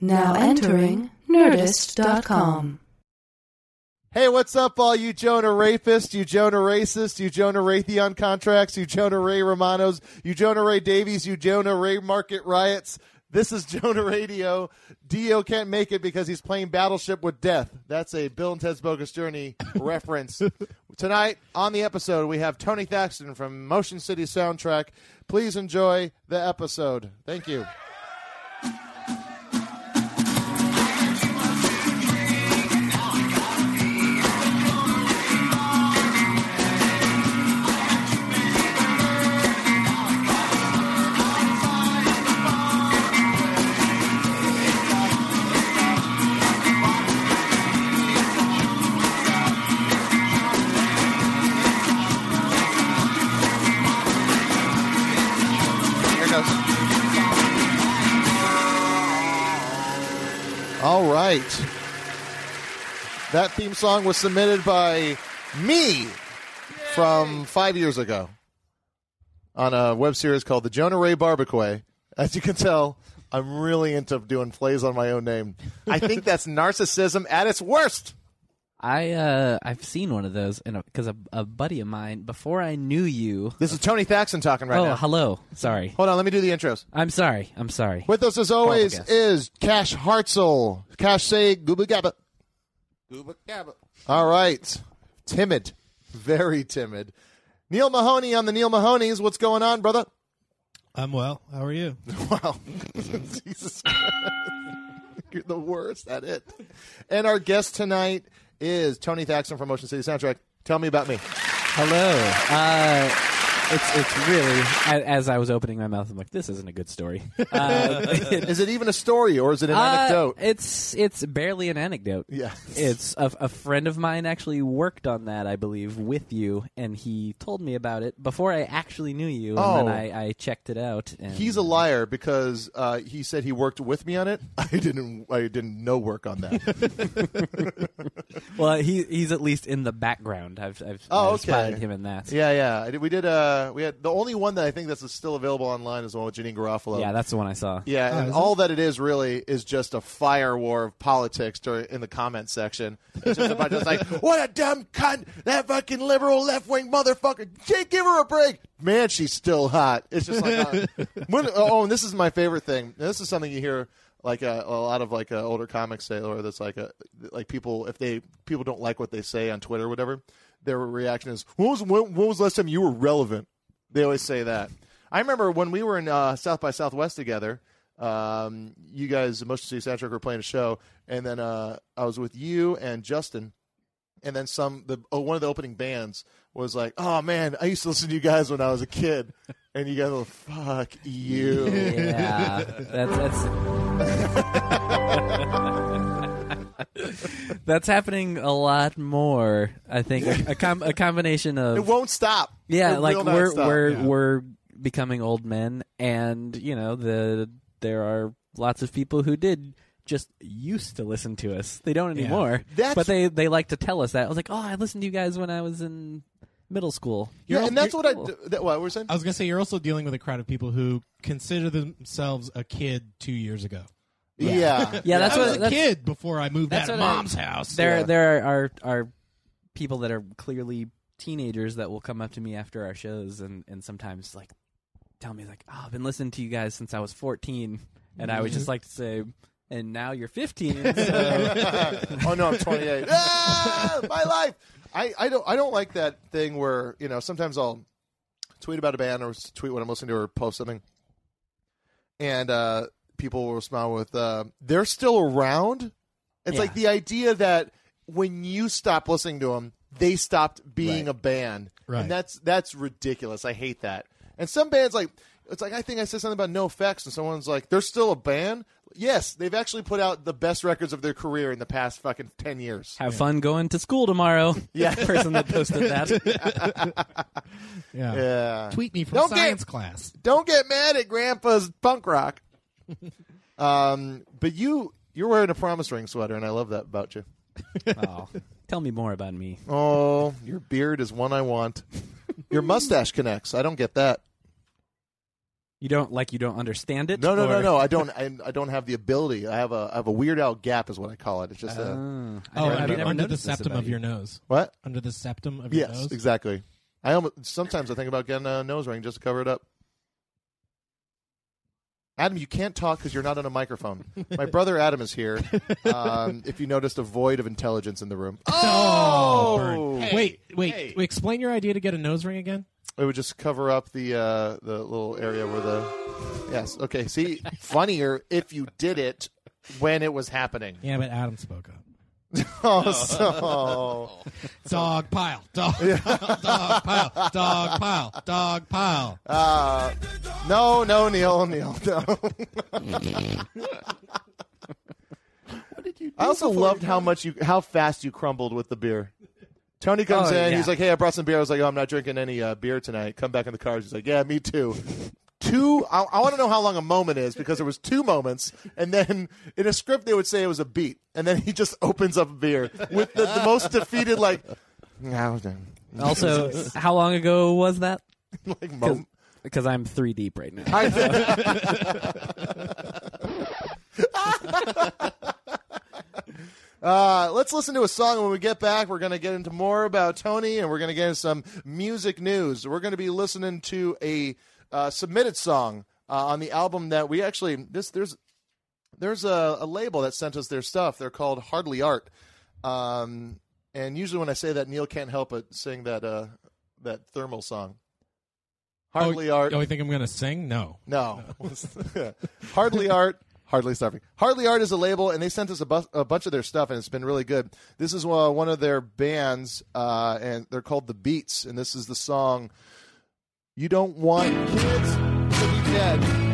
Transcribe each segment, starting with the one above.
Now entering Nerdist.com. Hey, what's up, all you Jonah Rapists, you Jonah Racists, you Jonah Raytheon contracts, you Jonah Ray Romanos, you Jonah Ray Davies, you Jonah Ray Market Riots. This is Jonah Radio. Dio can't make it because he's playing Battleship with Death. That's a Bill and Ted's Bogus Journey reference. Tonight on the episode, we have Tony Thaxton from Motion City Soundtrack. Please enjoy the episode. Thank you. Right. That theme song was submitted by me from five years ago on a web series called The Jonah Ray Barbecue. As you can tell, I'm really into doing plays on my own name. I think that's narcissism at its worst. I uh I've seen one of those because a, a buddy of mine before I knew you. This is Tony Thaxton talking right oh, now. Oh, hello. Sorry. Hold on, let me do the intros. I'm sorry. I'm sorry. With us as always is Cash Hartzell. Cash say gooba gabba. Gooba gabba. All right. Timid. Very timid. Neil Mahoney on the Neil Mahoney's. What's going on, brother? I'm well. How are you? Wow. Jesus You're the worst at it. And our guest tonight is Tony Thaxton from Motion City Soundtrack. Tell me about me. Hello. Uh it's it's really as I was opening my mouth I'm like this isn't a good story. Uh, Is it even a story or is it an uh, anecdote? it's it's barely an anecdote. Yeah. It's a, a friend of mine actually worked on that, I believe, with you, and he told me about it before I actually knew you, and Oh. then I, I checked it out. And He's a liar because uh, he said he worked with me on it. I didn't. I didn't know work on that. Well, he he's at least in the background. I've I've, Oh, I've okay. spotted him in that. yeah, yeah. We did. Uh, we had the only one that I think that's still available online is the one with Janine Garofalo. Yeah, that's the one I saw. Yeah, Oh, and is all that it is really is just a fire war of politics during, in the comment section. It's just about just like, what a dumb cunt, that fucking liberal left wing motherfucker. Can't give her a break. Man, she's still hot. It's just like, uh, when, oh, and this is my favorite thing. This is something you hear like uh, a lot of like uh, older comics say, or that's like a like people if they people don't like what they say on Twitter or whatever, their reaction is, when was when, when was the last time you were relevant? They always say that. I remember when we were in uh, South by Southwest together. Um, you guys, Motion City Soundtrack, were playing a show, and then uh, I was with you and Justin, and then some. The oh, one of the opening bands was like, "Oh man, I used to listen to you guys when I was a kid," and you guys were, "Fuck you." Yeah, that's that's that's happening a lot more. I think a, a, com- a combination of It won't stop. yeah, It like we're stop. we're yeah. we're becoming old men, and you know the there are lots of people who did just used to listen to us. They don't Yeah. anymore, That's- but they they like to tell us that. I was like, oh, I listened to you guys when I was in middle school. Yeah, You're and that's al- what I. cool. do- That, what we're saying? I was gonna say you're also dealing with a crowd of people who consider themselves a kid two years ago. Yeah, Yeah, that's I was a that's, kid before I moved out of what I- mom's house. There, Yeah. there are, are people that are clearly teenagers that will come up to me after our shows and, and sometimes like tell me like, "Oh, I've been listening to you guys since I was 14," and I would just like to say, "And now you're 15." So. oh no, I'm 28. ah, my life. I, I don't I don't like that thing where you know sometimes I'll tweet about a band or tweet what I'm listening to or post something, and uh, people will respond with uh, "They're still around." It's Yeah. like the idea that when you stop listening to them, they stopped being Right. a band, Right. and that's that's ridiculous. I hate that. And some bands like it's like I think I said something about NOFX, and someone's like, "They're still a band." Yes, they've actually put out the best records of their career in the past fucking ten years. Have fun going to school tomorrow. Yeah. The person that posted that. yeah. Yeah. Tweet me from Don't get- science class. Don't get mad at Grandpa's punk rock. Um, but you you're wearing a promise ring sweater, and I love that about you. Oh, tell me more about me. Oh, your beard is one I want. Your mustache connects. I don't get that. You don't like you don't understand it. No, no, no, or- no. I don't. I, I don't have the ability. I have a. I have a weird Al gap, is what I call it. It's just a Oh, I Oh, never- I under, never under the septum of you. your nose. what? Under the septum of your Yes, nose. exactly. I almost sometimes I think about getting a nose ring just to cover it up. Adam, you can't talk because you're not on a microphone. My brother Adam is here. Um, if you noticed a void of intelligence in the room, Oh, Oh! burn. wait, wait, wait. Explain your idea to get a nose ring again. it would just cover up the uh, the little area where the yes. Okay, see, funnier if you did it when it was happening. Yeah, but Adam spoke up. Oh, so Dog pile, dog, pile, dog pile, dog pile, dog pile. uh, no, no, Neil, Neil, no. what did you? I also loved how much you, how fast you crumbled with the beer. Tony comes Oh, in. yeah. He's like, "Hey, I brought some beer." I was like, "Oh, I'm not drinking any uh, beer tonight." Come back in the car. He's like, "Yeah, me too." Two. I, I want to know how long a moment is because there was two moments, and then in a script they would say it was a beat, and then he just opens up a beer with the, the most defeated, like. Also, how long ago was that? like mo- Because I'm three deep right now. Uh, let's listen to a song. When we get back, we're going to get into more about Tony, and we're going to get into some music news. We're going to be listening to a uh, submitted song uh, on the album that we actually this there's there's a, a label that sent us their stuff. They're called Hardly Art, um, and usually when I say that, Neil can't help but sing that uh, that thermal song. Hardly Art. Oh, you think I'm going to sing? No. No. Hardly Art. Hardly Starving. Hardly Art is a label, and they sent us a, bu- a bunch of their stuff, and it's been really good. This is uh, one of their bands, uh, and they're called The Beets, and this is the song You Don't Want Kids to Be Dead.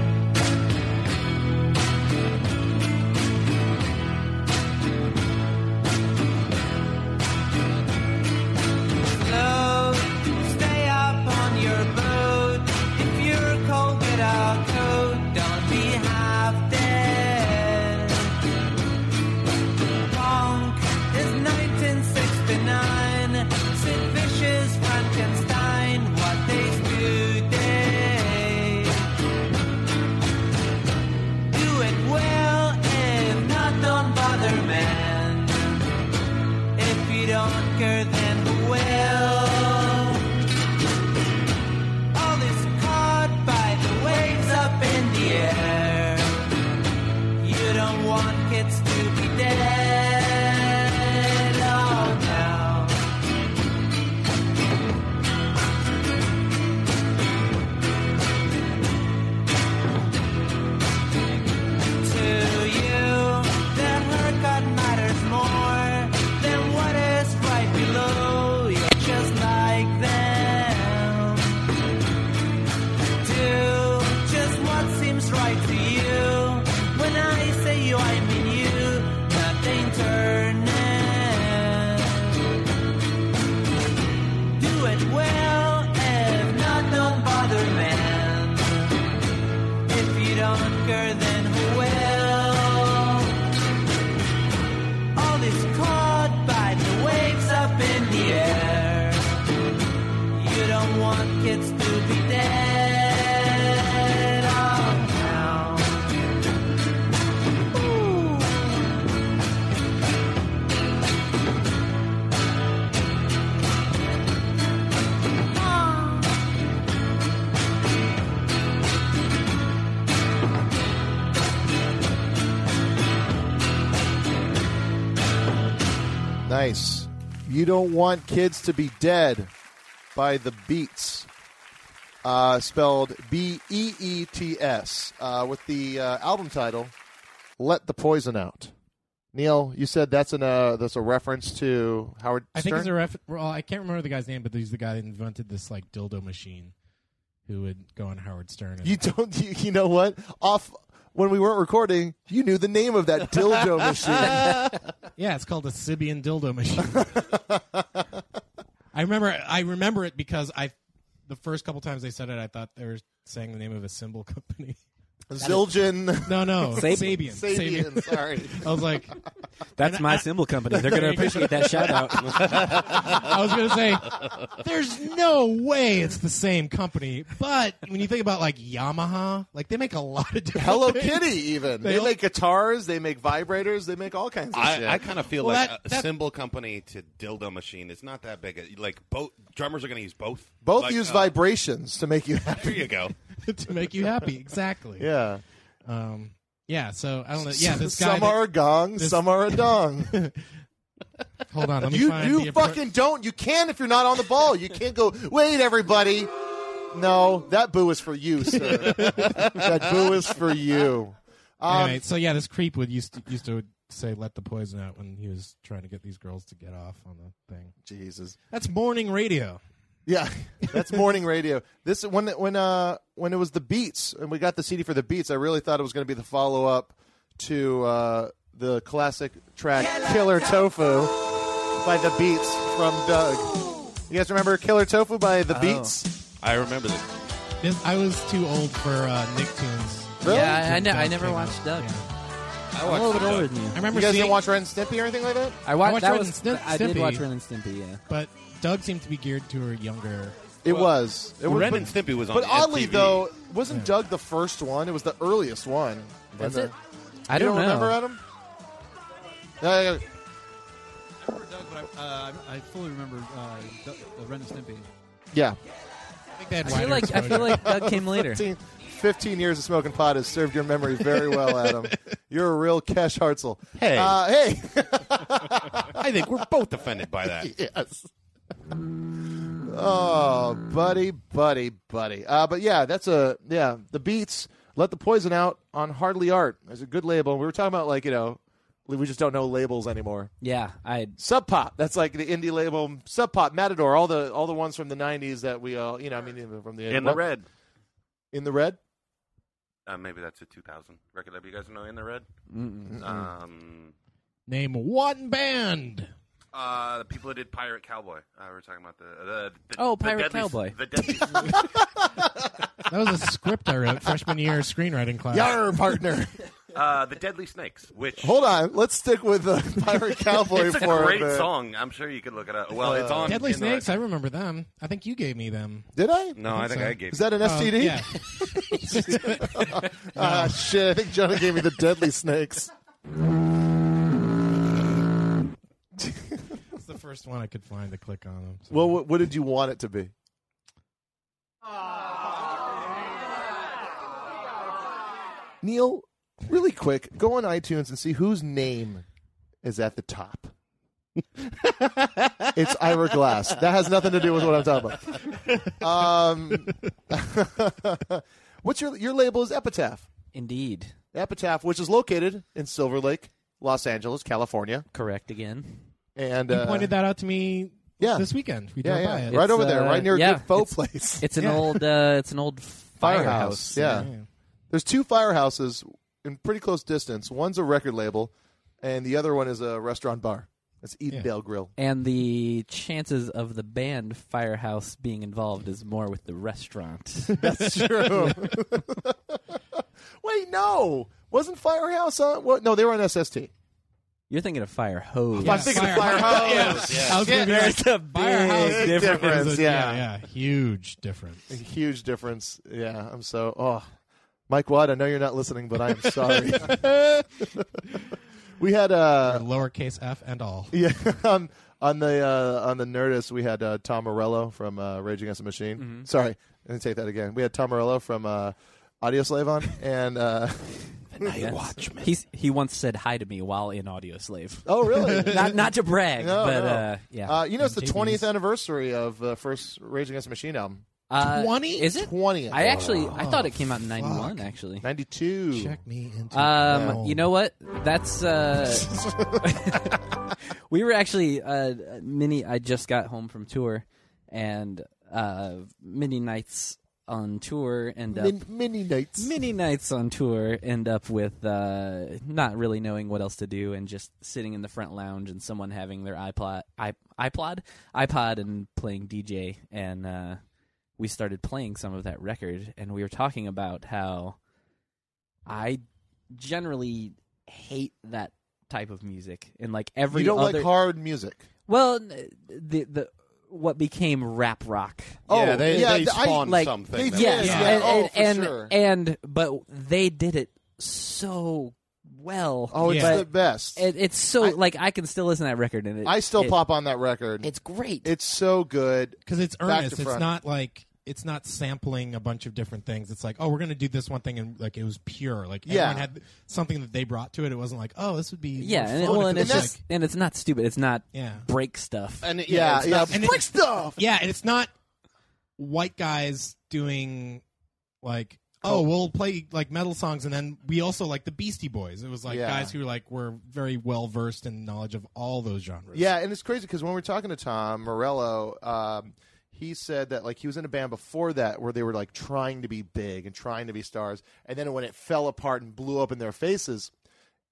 You Don't Want Kids to Be Dead by The Beets. Uh, spelled B E E T S, uh, with the uh, album title "Let the Poison Out." Neil, you said that's an uh, that's a reference to Howard. I think it's a ref. Well, I can't remember the guy's name, but he's the guy that invented this like dildo machine, who would go on Howard Stern. And, You don't. You, you know what? Off when we weren't recording, you knew the name of that dildo machine. yeah, it's called a Sybian dildo machine. I remember. I remember it because I, the first couple times they said it, I thought they were saying the name of a cymbal company. Zildjian. No, no, Sabian. Sabian. Sabian. Sabian. Sorry. I was like, That's my symbol company. They're going to appreciate that shout out. I was gonna say, there's no way it's the same company. But when you think about like Yamaha, like they make a lot of different. Hello things. Kitty, even They they, all- make guitars, they make vibrators, they make all kinds of shit. I, I kind of feel Well, like that- a that- cymbal company to dildo machine is not that big. a- Like both drummers are going to use both. Both Like, use uh, vibrations to make you happy. There happy. you go. to make you happy. Exactly. Yeah. Um. Yeah. So I don't know. Yeah. This guy. some that- are a gong, this- some are a dong. hold on. Let me you find you the appro- fucking don't. You can if you're not on the ball. You can't go. Wait, everybody. No, that boo is for you, sir. that boo is for you. Um, Anyway, so yeah, this creep would used to, used to say "let the poison out" when he was trying to get these girls to get off on the thing. Jesus. That's morning radio. Yeah, that's morning radio. This when when uh when it was the Beets and we got the CD for the Beets, I really thought it was going to be the follow up to uh, the classic track "Killer Tofu" by the Beets from Doug. You guys remember "Killer Tofu" by the Beets? I remember this. This, I was too old for uh, Nicktoons. Really? Yeah, I, I, ne- I never watched out. Doug. Yeah. I I'm a little bit Doug. older than you. I remember You guys seeing, didn't watch Ren and Stimpy or anything like that? I watched. watched that Ren was. and Stim- I did Stimpy. watch Ren and Stimpy. Yeah. but Doug seemed to be geared to her younger. It was. It Well, was. Ren but, and Stimpy was on but oddly MTV. though, wasn't Doug the first one? It was the earliest one. Was it? the- I you don't, know. remember Adam? Yeah, yeah, yeah. remember Doug, but I, uh, I fully remember uh, Doug, uh, Ren and Stimpy. yeah. I think they had I feel wider like I feel like Doug came later. 15, 15 years of smoking pot has served your memory very well, Adam. You're a real Cash Hartzell. Hey. Uh, hey. I think we're both offended by that. yes. Oh, buddy, buddy, buddy. Uh, but yeah, that's a yeah. The Beets let the poison out on Hardly Art. There's a good label. We were talking about like you know, we just don't know labels anymore. Yeah, I Sub Pop. That's like the indie label. Sub Pop, Matador. All the all the ones from the '90s that we all you know. I mean, from the In the red. In the red. Uh, maybe that's a 2000 record. You guys know In the Red? mm-mm. Um, Name one band. Uh, the people who did Pirate Cowboy. Uh, we were talking about the, the, the Oh, the Pirate Deadly- Cowboy. The Deadly, That was a script I wrote freshman year screenwriting class. Yar, partner. uh, the Deadly Snakes. Which Hold on. Let's stick with the Pirate Cowboy it's a for great bit. song. I'm sure you could look it up. Well, it's on Deadly In the Snakes. I remember them. I think you gave me them. Did I? No, I think so. I gave. Is that an Oh, STD? yeah. Ah, shit. I think Jonah gave me the Deadly Snakes. That's the first one I could find to click on them. So. Well, what, what did you want it to be? Neil, really quick, go on iTunes and see whose name is at the top. it's Ira Glass. That has nothing to do with what I'm talking about. Um, what's your your label is Epitaph. indeed Epitaph, which is located in Silver Lake, Los Angeles, California, correct again. and you uh, pointed that out to me yeah, this weekend. We yeah, drove by yeah, it. right It's, over there, uh, right near a yeah, good faux it's- place. It's an Yeah. old. Uh, it's an old Firehouse, firehouse. yeah. There's two firehouses in pretty close distance. One's a record label, and the other one is a restaurant bar. It's Edendale Grill. And the chances of the band Firehouse being involved is more with the restaurant. That's true. Wait, no, wasn't Firehouse on? What? No, they were on SST. You're thinking of fIREHOSE. I'm thinking of Firehouse. Yeah. I was gonna be like, There's a big Big difference. difference. yeah. yeah, yeah, huge difference. A huge difference. Yeah, I'm so. Oh, Mike Watt, I know you're not listening, but I'm sorry. we had uh, lowercase f and all. Yeah, on on the uh, on the Nerdist, we had uh, Tom Morello from uh, Rage Against the Machine. Mm-hmm. Sorry, let me take that again. We had Tom Morello from uh, Audioslave on, and uh, Yes. He's, he once said hi to me while in Audioslave. oh really? not not to brag, No, but no. Uh, yeah. Uh, you know, it's the JB's. 20th anniversary of the first Rage Against the Machine album. Uh, 20? Is it? twenty? I actually I thought it came out in '91. Actually, 92. Check me into. Um, hell. you know what? That's uh, we were actually uh, mini. I just got home from tour, and uh, many nights on tour end up Min- mini nights. many nights on tour end up with uh, not really knowing what else to do and just sitting in the front lounge and someone having their iPod, i iPod, iPod, and playing DJ, and uh, we started playing some of that record, and we were talking about how I generally hate that type of music, and like every you don't other like hard music. well, the the what became rap rock. Oh, yeah, they, yeah, they th- I- spawned like, something. they did, was- Yes, yeah. and, Oh, and, for and, sure. and but they did it so well. Oh, it's Yeah. the best. It, it's so I- like I can still listen to that record, and it, I still it- pop on that record. It's great. it's so good. because it's earnest. It's front. not like it's not sampling a bunch of different things. It's like, oh, we're gonna do this one thing, and like it was pure. Like Yeah. everyone had something that they brought to it. It wasn't like, oh, this would be yeah, and, well, and it it's was just like, and it's not stupid. It's not yeah, break stuff. And it- Yeah, it's yeah. not- And it- stuff. yeah, and it's not white guys doing like. Oh, we'll play like metal songs, and then we also like the Beastie Boys. It was like Yeah. guys who like were very well versed in knowledge of all those genres. Yeah, and it's crazy because when we're talking to Tom Morello, um, he said that like he was in a band before that where they were like trying to be big and trying to be stars, and then when it fell apart and blew up in their faces,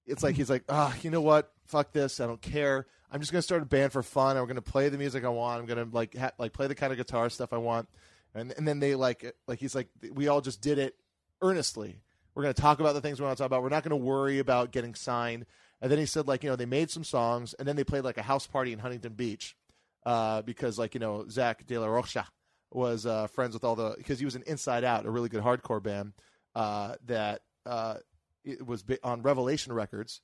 it's like he's like, ah, you know what? Fuck this. I don't care. I'm just gonna start a band for fun. We're gonna play the music I want. I'm gonna like ha- like play the kind of guitar stuff I want. And and then they like like he's like we all just did it earnestly. We're gonna talk about the things we want to talk about. We're not gonna worry about getting signed. And then he said like you know they made some songs and then they played like a house party in Huntington Beach uh, because like you know Zack De La Rocha was uh, friends with all the because he was an Inside Out, a really good hardcore band uh, that uh, it was on Revelation Records.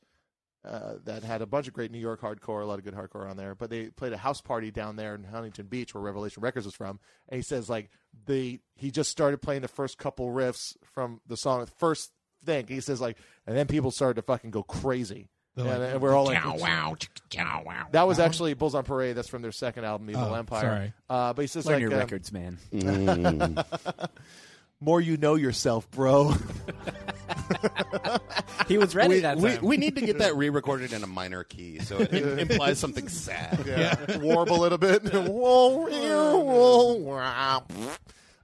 Uh, that had a bunch of great New York hardcore, a lot of good hardcore on there. But they played a house party down there in Huntington Beach, where Revelation Records was from. And he says like they he just started playing the first couple riffs from the song, first thing. He says like, and then people started to fucking go crazy. They're and, like, and we're all like, wow, wow." that was actually Bulls on Parade. That's from their second album, Evil Oh, Empire. sorry. Uh, but he says Learn like your uh, records, man. more you know yourself, bro. He was ready we, that time. we need to get that re-recorded in a minor key, so it, it implies something sad. yeah. warble it a bit.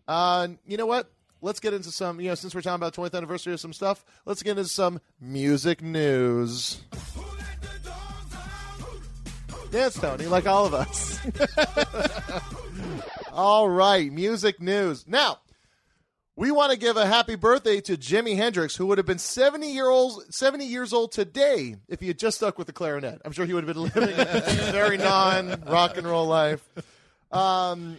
uh, you know what? Let's get into some. You know, since we're talking about 20th anniversary of some stuff, let's get into some music news. Dance, Tony, like all of us. all right, music news. Now, we want to give a happy birthday to Jimi Hendrix, who would have been 70 year old 70 years old today if he had just stuck with the clarinet. I'm sure he would have been living a very non rock and roll life. Um,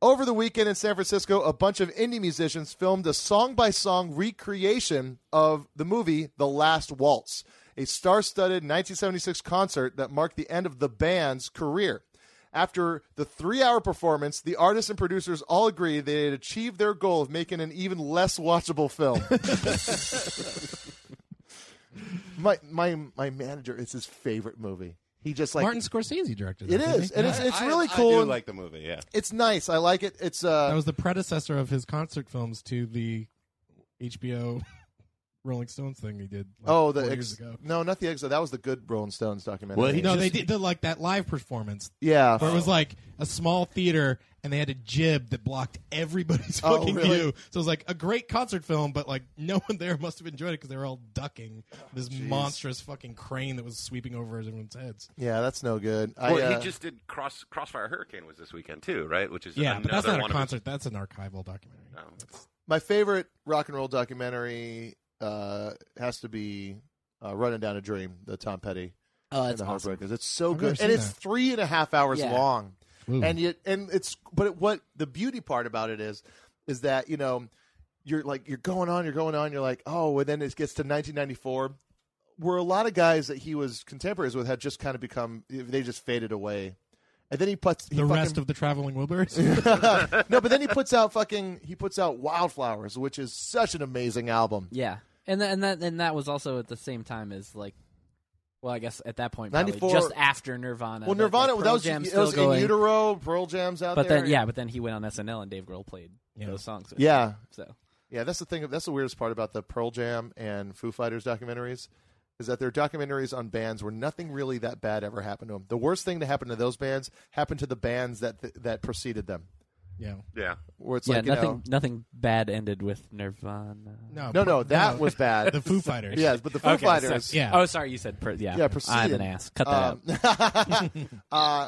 over the weekend in San Francisco, a bunch of indie musicians filmed a song by song recreation of the movie The Last Waltz, a star studded 1976 concert that marked the end of the band's career. After the three hour performance, the artists and producers all agreed they had achieved their goal of making an even less watchable film. my, my, my manager, it's his favorite movie. He just like Martin Scorsese directed It that, didn't is, he? and it's it's I- really I cool. do and like the movie. Yeah, it's nice. I like it. It's uh, that was the predecessor of his concert films to the HBO Rolling Stones thing he did. Like oh the four ex- years ago. no, not the exit. That was the good Rolling Stones documentary. Well, he No, just- they did the, like that live performance yeah, where it was like a small theater and they had a jib that blocked everybody's Oh, fucking really? view. So it was like a great concert film, but like no one there must have enjoyed it because they were all ducking this monstrous fucking crane that was sweeping over everyone's heads. yeah, that's no good. I, well, uh, he just did Cross Crossfire Hurricane was this weekend too, right? Which is Yeah, but that's another not one a of his- concert. That's an archival documentary. Oh. my favorite rock and roll documentary uh, has to be uh, "Running Down a Dream," the Tom Petty oh, and that's the awesome. Heartbreakers. It's so I've never good, and seen it's that. three and a half hours Yeah. long. Ooh. and you and it's but it, what the beauty part about it is is that you know you're like you're going on you're going on you're like oh and then it gets to 1994 where a lot of guys that he was contemporaries with had just kind of become they just faded away and then he puts he the fucking, rest of the traveling Wilburys. no but then he puts out fucking he puts out wildflowers which is such an amazing album Yeah, and that, and that and that was also at the same time as like, well, I guess at that point, probably 94 just after Nirvana. well nirvana like, that Pearl was, Jam's it still was in going. utero pearl jam's out But there then, yeah, but then he went on SNL and Dave Grohl played Yeah. those songs. yeah him, so Yeah, that's the thing. That's the weirdest part about the Pearl Jam and Foo Fighters documentaries, is that they're documentaries on bands where nothing really that bad ever happened to them. The worst thing to happen to those bands happened to the bands that that preceded them. Yeah. Yeah, Where it's yeah, like you nothing know, nothing bad ended with Nirvana. No, no, no, per- that was bad. the Foo Fighters. yes, but the Foo Okay, Fighters. so- Yeah. Oh, sorry, you said per, yeah. Yeah, I'm preceded. an ass. Cut that out. Um, uh,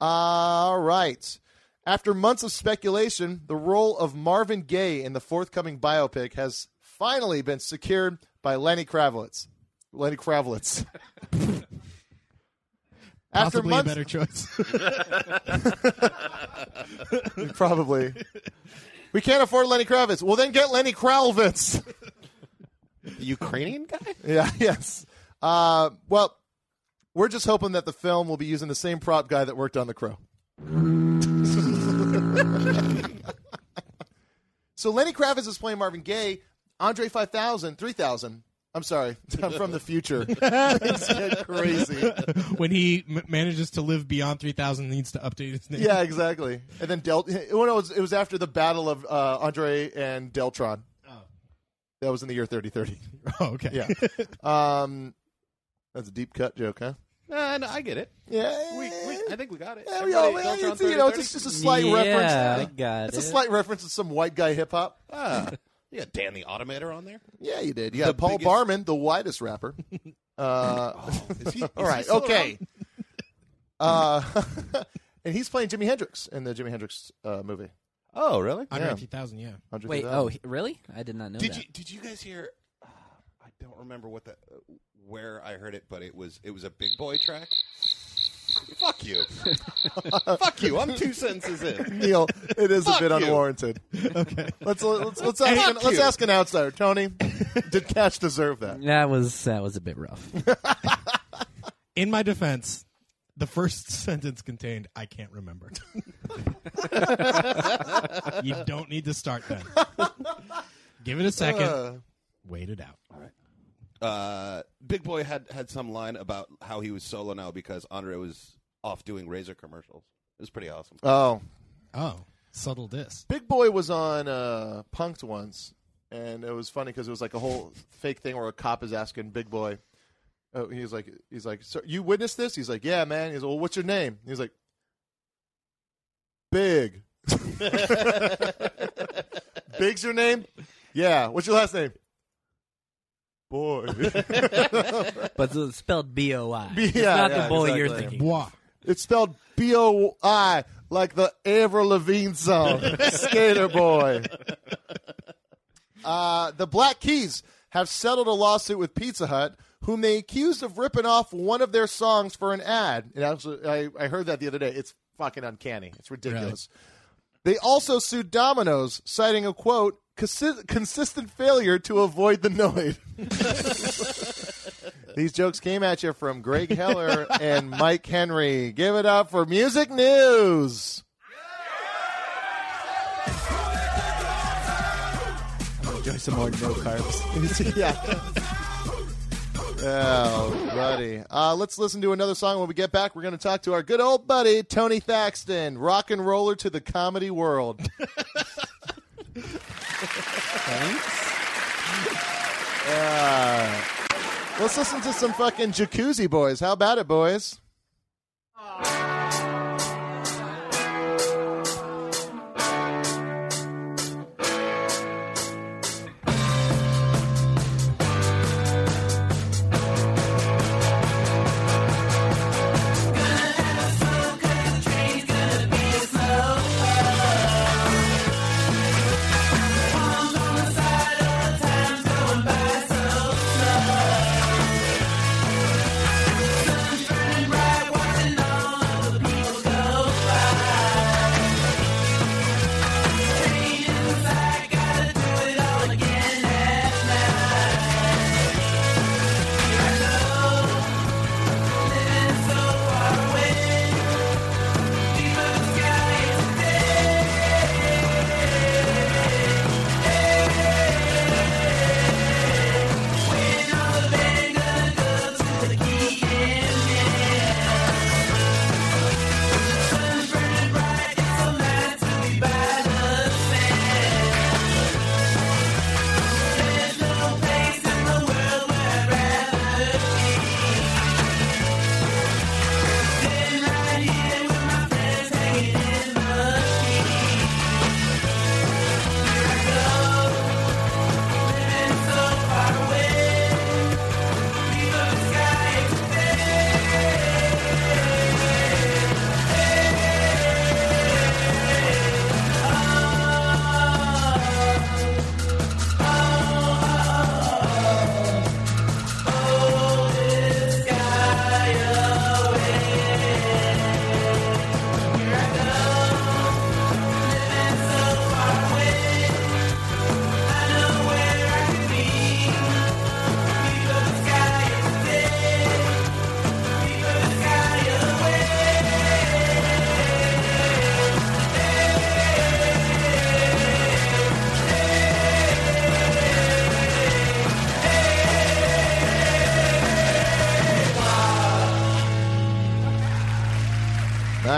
all right. After months of speculation, the role of Marvin Gaye in the forthcoming biopic has finally been secured by Lenny Kravitz. Lenny Kravitz. After Possibly months, a better choice. probably. We can't afford Lenny Kravitz. Well, then get Lenny Kravitz. The Ukrainian guy? yeah. Yes. Uh, well, we're just hoping that the film will be using the same prop guy that worked on The Crow. so Lenny Kravitz is playing Marvin Gaye. Andre 5000, 3000. I'm sorry. I'm from the future. Things get crazy. when he m- manages to live beyond 3000 needs to update his name. Yeah, exactly. And then Del. Well, it was, it was after the battle of uh, Andre and Deltron. Oh. That was in the year 3030. Oh, okay. Yeah. um, that's a deep cut joke, huh? Uh, no, I get it. Yeah. We, we, I think we got it. Yeah, we all- Everybody, yeah, Deltron it's, you know, 30, it's just a slight yeah, reference. I got It's a slight reference to some white guy hip hop. Ah, you got Dan the Automator on there. Yeah, you did. You The Paul biggest- Barman, the whitest rapper. Uh, Is he, is all he right, still okay. Uh, and he's playing Jimi Hendrix in the Jimi Hendrix uh, movie. Oh, really? Andre Yeah. 3000, yeah. Andre Wait, 3000. oh, he- really? I did not know Did that. you did you guys hear? Uh, I don't remember what the uh, where I heard it, but it was it was a Big Boi track. Fuck you, fuck you. I'm two sentences in. Neil, it is a bit you. unwarranted. Okay. Let's let's let's ask, Fuck an, let's you. ask an outsider. Tony, did Cash deserve that? That was that was a bit rough. In my defense, the first sentence contained, I can't remember. you don't need to start then. Give it a second. Uh, Wait it out. Uh, Big Boi had had some line about how he was solo now because Andre was off doing razor commercials. It was pretty awesome. oh, Oh, subtle diss. Big Boi was on uh, Punk'd once, and it was funny because it was like a whole fake thing where a cop is asking Big Boi. Oh, he's like, he's like, so you witnessed this? He's like, yeah, man. He's like, well, what's your name? He's like, Big. Big's your name? Yeah. What's your last name? Boy. but it's spelled B O I. Yeah, It's not yeah, the boy you're exactly. thinking. Bois. It's spelled B O I, like the Avril Lavigne song, Skater Boy. Uh, the Black Keys have settled a lawsuit with Pizza Hut, whom they accused of ripping off one of their songs for an ad. And actually, I, I heard that the other day. It's fucking uncanny. It's ridiculous. They also sued Domino's, citing a quote "consi- consistent failure to avoid the noid. These jokes came at you from Greg Heller and Mike Henry. Give it up for music news. Enjoy some more no carbs. yeah. Oh, buddy. Uh, let's listen to another song. When we get back, we're going to talk to our good old buddy, Tony Thaxton, rock and roller to the comedy world. Uh, let's listen to some fucking Jacuzzi Boys. How about it, boys?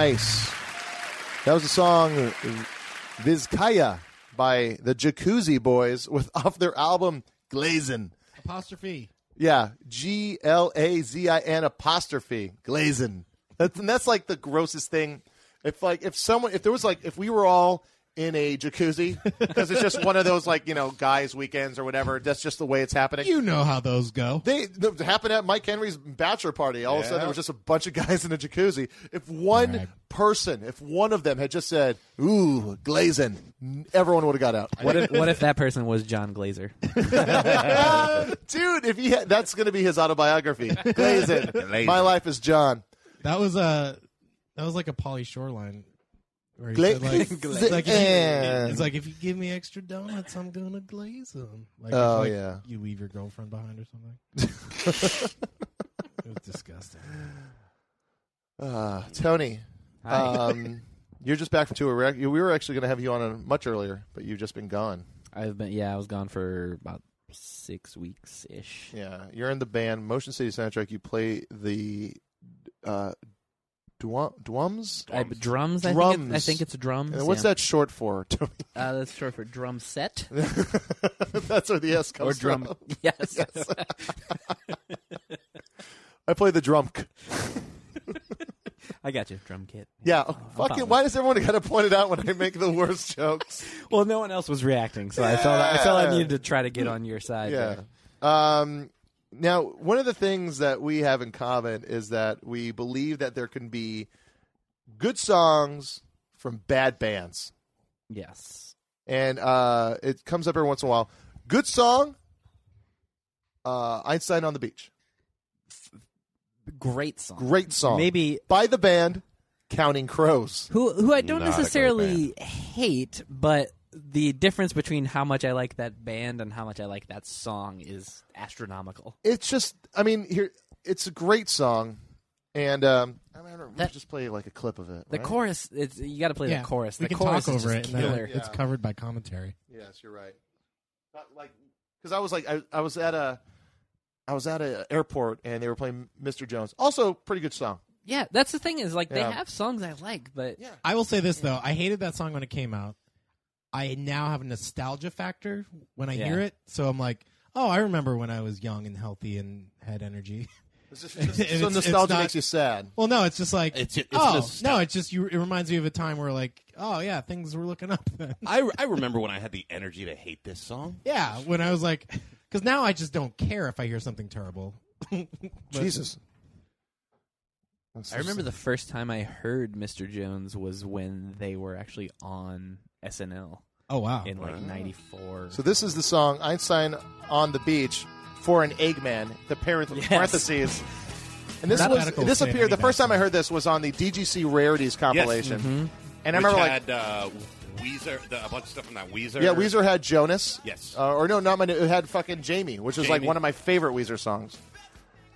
Nice. That was the song Vizcaya by the Jacuzzi Boys with off their album Glazin. Apostrophe. Yeah, G L A Z I N apostrophe Glazin. That's and that's like the grossest thing. If like if someone if there was like if we were all in a jacuzzi because it's just one of those like you know guys weekends or whatever. That's just the way it's happening. You know how those go. They it happened at Mike Henry's bachelor party. All of a sudden, there was just a bunch of guys in a jacuzzi. If one Right. person, if one of them had just said "Ooh, glazing," everyone would have got out. What if what if that person was Jon Glaser? Dude, if he had, that's going to be his autobiography. Glazing. Glazing. My life is John. That was a that was like a Pauly Shore line. Where he Gla- said like, Gla- it's like, if Yeah. you, it's like if you give me extra donuts, I'm gonna glaze them. Like if, Oh, like, yeah. you leave your girlfriend behind or something. it was disgusting. Uh, Tony, um, you're just back from tour. We were- We were actually going to have you on uh, much earlier, but you've just been gone. I've been yeah, I was gone for about six weeks ish. Yeah, you're in the band Motion City Soundtrack. You play the uh, dwum, drums. I, drums. I think, it, I think it's drums. And what's yeah. that short for? Tony? Uh, that's short for drum set That's where the S comes or drum. from. Yes. I play the drum. I got you. Drum kit. Yeah, I'll fucking. Why does everyone got to point it out when I make the worst jokes? Well, no one else was reacting, so I felt I felt I needed to try to get on your side. Yeah. there. Um, now, one of the things that we have in common is that we believe that there can be good songs from bad bands, Yes. and uh, it comes up every once in a while. Good song, uh, Einstein on the Beach. Great song. Great song. Maybe by the band Counting Crows. who who I don't Not necessarily hate, but the difference between how much I like that band and how much I like that song is astronomical. It's just, I mean, here it's a great song, and um, I don't know, we That- just play like a clip of it. The right? chorus, it's, you got to play yeah, the chorus. We the can chorus talk is over just it. and then killer. It's covered by commentary. Yes, you're right. Not like because I was like I, I was at a I was at an airport and they were playing Mr. Jones. Also, pretty good song. Yeah, that's the thing is like they have songs I like, but Yeah. I will say this though, I hated that song when it came out. I now have a nostalgia factor when I Yeah. hear it, so I'm like, oh, I remember when I was young and healthy and had energy. It's just, so it's nostalgia not- makes you sad. well, no, it's just like, It's- it's oh nostal- no, it's just you. It reminds me of a time where like, oh yeah, things were looking up. Then. I, I remember when I had the energy to hate this song. yeah, when I was like, because now I just don't care if I hear something terrible. But- Jesus. I remember the first time I heard Mr. Jones was when they were actually on SNL Oh wow. in like '94. So this is the song Einstein on the beach for an Eggman. The parent Yes. parentheses. And this was this appeared the first time I heard this was on the DGC Rarities compilation. Mm-hmm. And I Which remember like had uh, Weezer, the, a bunch of stuff from that Weezer. yeah, Weezer had Jonas. Yes. Uh, or no, not my. It had fucking Jamie, which was like one of my favorite Weezer songs.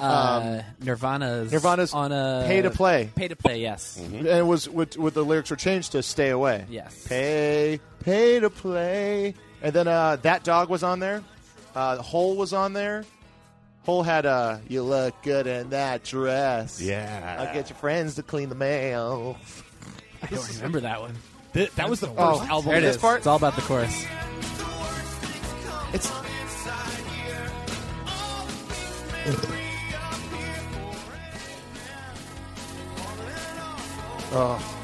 Uh, Nirvana's Nirvana's on a Pay to Play. Pay to play, yes, and it was with, with the lyrics were changed to "Stay Away." yes. Pay, pay to play, and then uh, that dog was on there. Uh, Hole was on there. Hole had uh, "You look good in that dress." Yeah. I'll get your friends to clean the mail. I don't remember that one. Th- that was the first Oh, album. There it This is. part? It's all about the chorus. It's oh.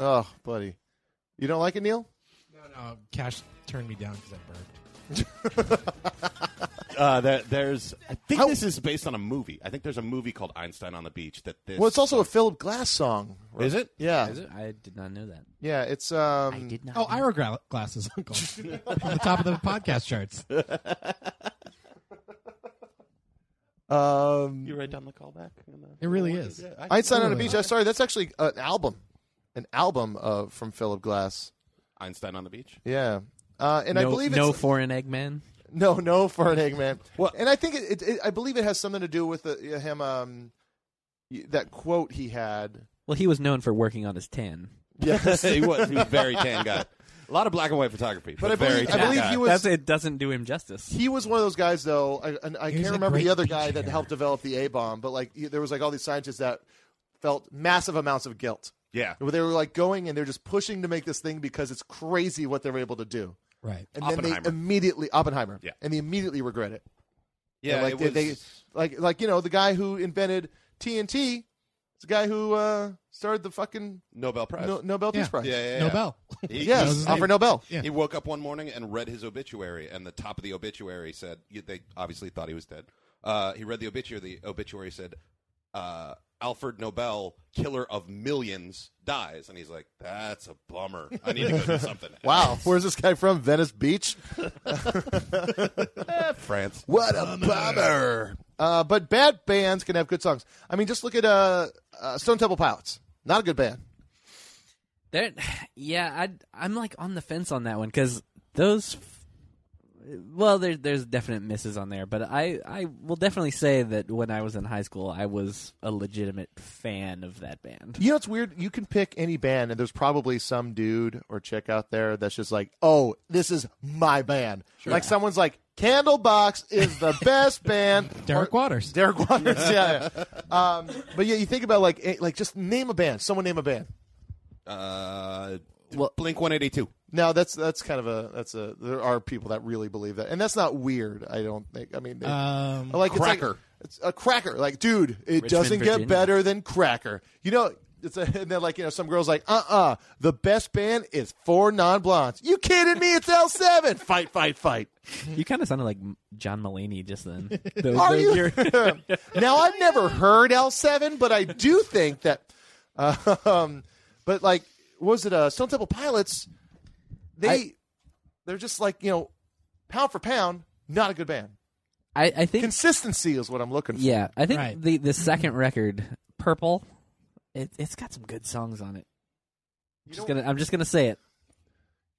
Oh, buddy, you don't like it, Neil? no, no, Cash turned me down because I burped. Uh, there, there's. I think How- this is based on a movie. I think there's a movie called Einstein on the Beach. That this. Well, it's also a Philip Glass song. Is it? Yeah, Is it? I did not know that. yeah. It's um. I did not. Oh, know. Ira Gra- glasses, Uncle, on the top of the podcast charts. Um, You write down the callback. the- It really is. Yeah, I- Einstein on the Beach. I'm sorry, that's actually an album, an album of from Philip Glass. Einstein on the Beach. Yeah, uh, and no, I believe no foreign Eggman. no, no for an Eggman. Well- and I think it, it, it, I believe it has something to do with the, him. Um, that quote he had. Well, he was known for working on his tan. Yes, he was. He was a very tan guy. A lot of black and white photography, but, But I believe, I believe he was That's it. Doesn't do him justice. he was one of those guys though. I, and I He can't remember the other beach guy that helped develop the A bomb, but like there was like all these scientists that felt massive amounts of guilt. Yeah. Where they were like going and they're just pushing to make this thing because it's crazy what they're able to do. Right. And then they immediately Oppenheimer. Yeah. And they immediately regret it. Yeah, like it they, was, they like like you know the guy who invented TNT. It's a guy who uh, started the fucking Nobel Prize. no, Nobel Peace Yeah. Prize. yeah, yeah, yeah. Nobel. He, Yes, was his Alfred name. Nobel. Yeah. He woke up one morning and read his obituary, and the top of the obituary said they obviously thought he was dead. Uh, he read the obituary. The obituary said uh, Alfred Nobel, killer of millions, dies, and he's like, "That's a bummer. I need to go do something." Wow, where's this guy from? Venice Beach. France. What a bummer. Uh, but bad bands can have good songs. I mean, just look at uh, uh, Stone Temple Pilots. Not a good band. There, yeah, I I'm like on the fence on that one because those. Well, there's there's definite misses on there, but I I will definitely say that when I was in high school, I was a legitimate fan of that band. You know, it's weird. You can pick any band, and there's probably some dude or chick out there that's just like, oh, this is my band. Like someone's like, Candlebox is the best band. Derek Or- Waters. Derek Waters, yeah. yeah. Um, but yeah, you think about like, eh, like just name a band. Someone name a band. Uh, Well- Blink One Eighty Two. No, that's that's kind of a that's a. There are people that really believe that, and that's not weird. I don't think. I mean, they, Um, like it's like- Cracker. It's a cracker. Like, dude, it Richmond, doesn't Virginia. get better than cracker. You know, it's a, and then like you know, some girls like, uh, uh the best band is four non blondes. You kidding me? It's L seven. fight, fight, fight. You kind of sounded like John Mulaney just then. Those- Are those- you? you're- now I've never heard L seven, but I do think that. Um, but like, was it uh, Stone Temple Pilots? They, I- they're just like you know, pound for pound, not a good band. I, I think Consistency is what I'm looking for. yeah, I think Right. the the second mm-hmm. record, Purple, it it's got some good songs on it. Just gonna I'm just gonna say it,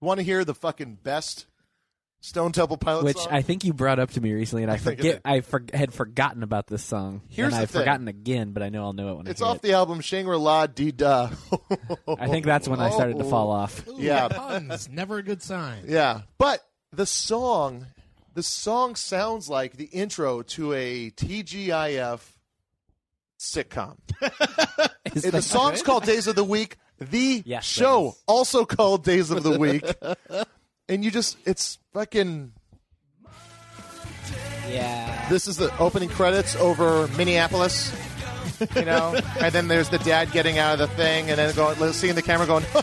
Want to hear the fucking best Stone Temple Pilots? which song? I think you brought up to me recently, and I, I forget. I for, had forgotten about this song. Here's and the I've thing. forgotten again, but I know I'll know it when It's I hear it. It's off it. the album Shangri La Dee Da. I think that's when I oh. started to fall off. Ooh, Yeah. puns. Never a good sign. Yeah, but the song, the song sounds like the intro to a TGIF sitcom. Is the that song's good? called Days of the Week. The Yes, that show is. also called Days of the Week. and you just, it's fucking. Yeah. This is the opening credits over Minneapolis. You know, and then there's the dad getting out of the thing, and then going, seeing the camera going.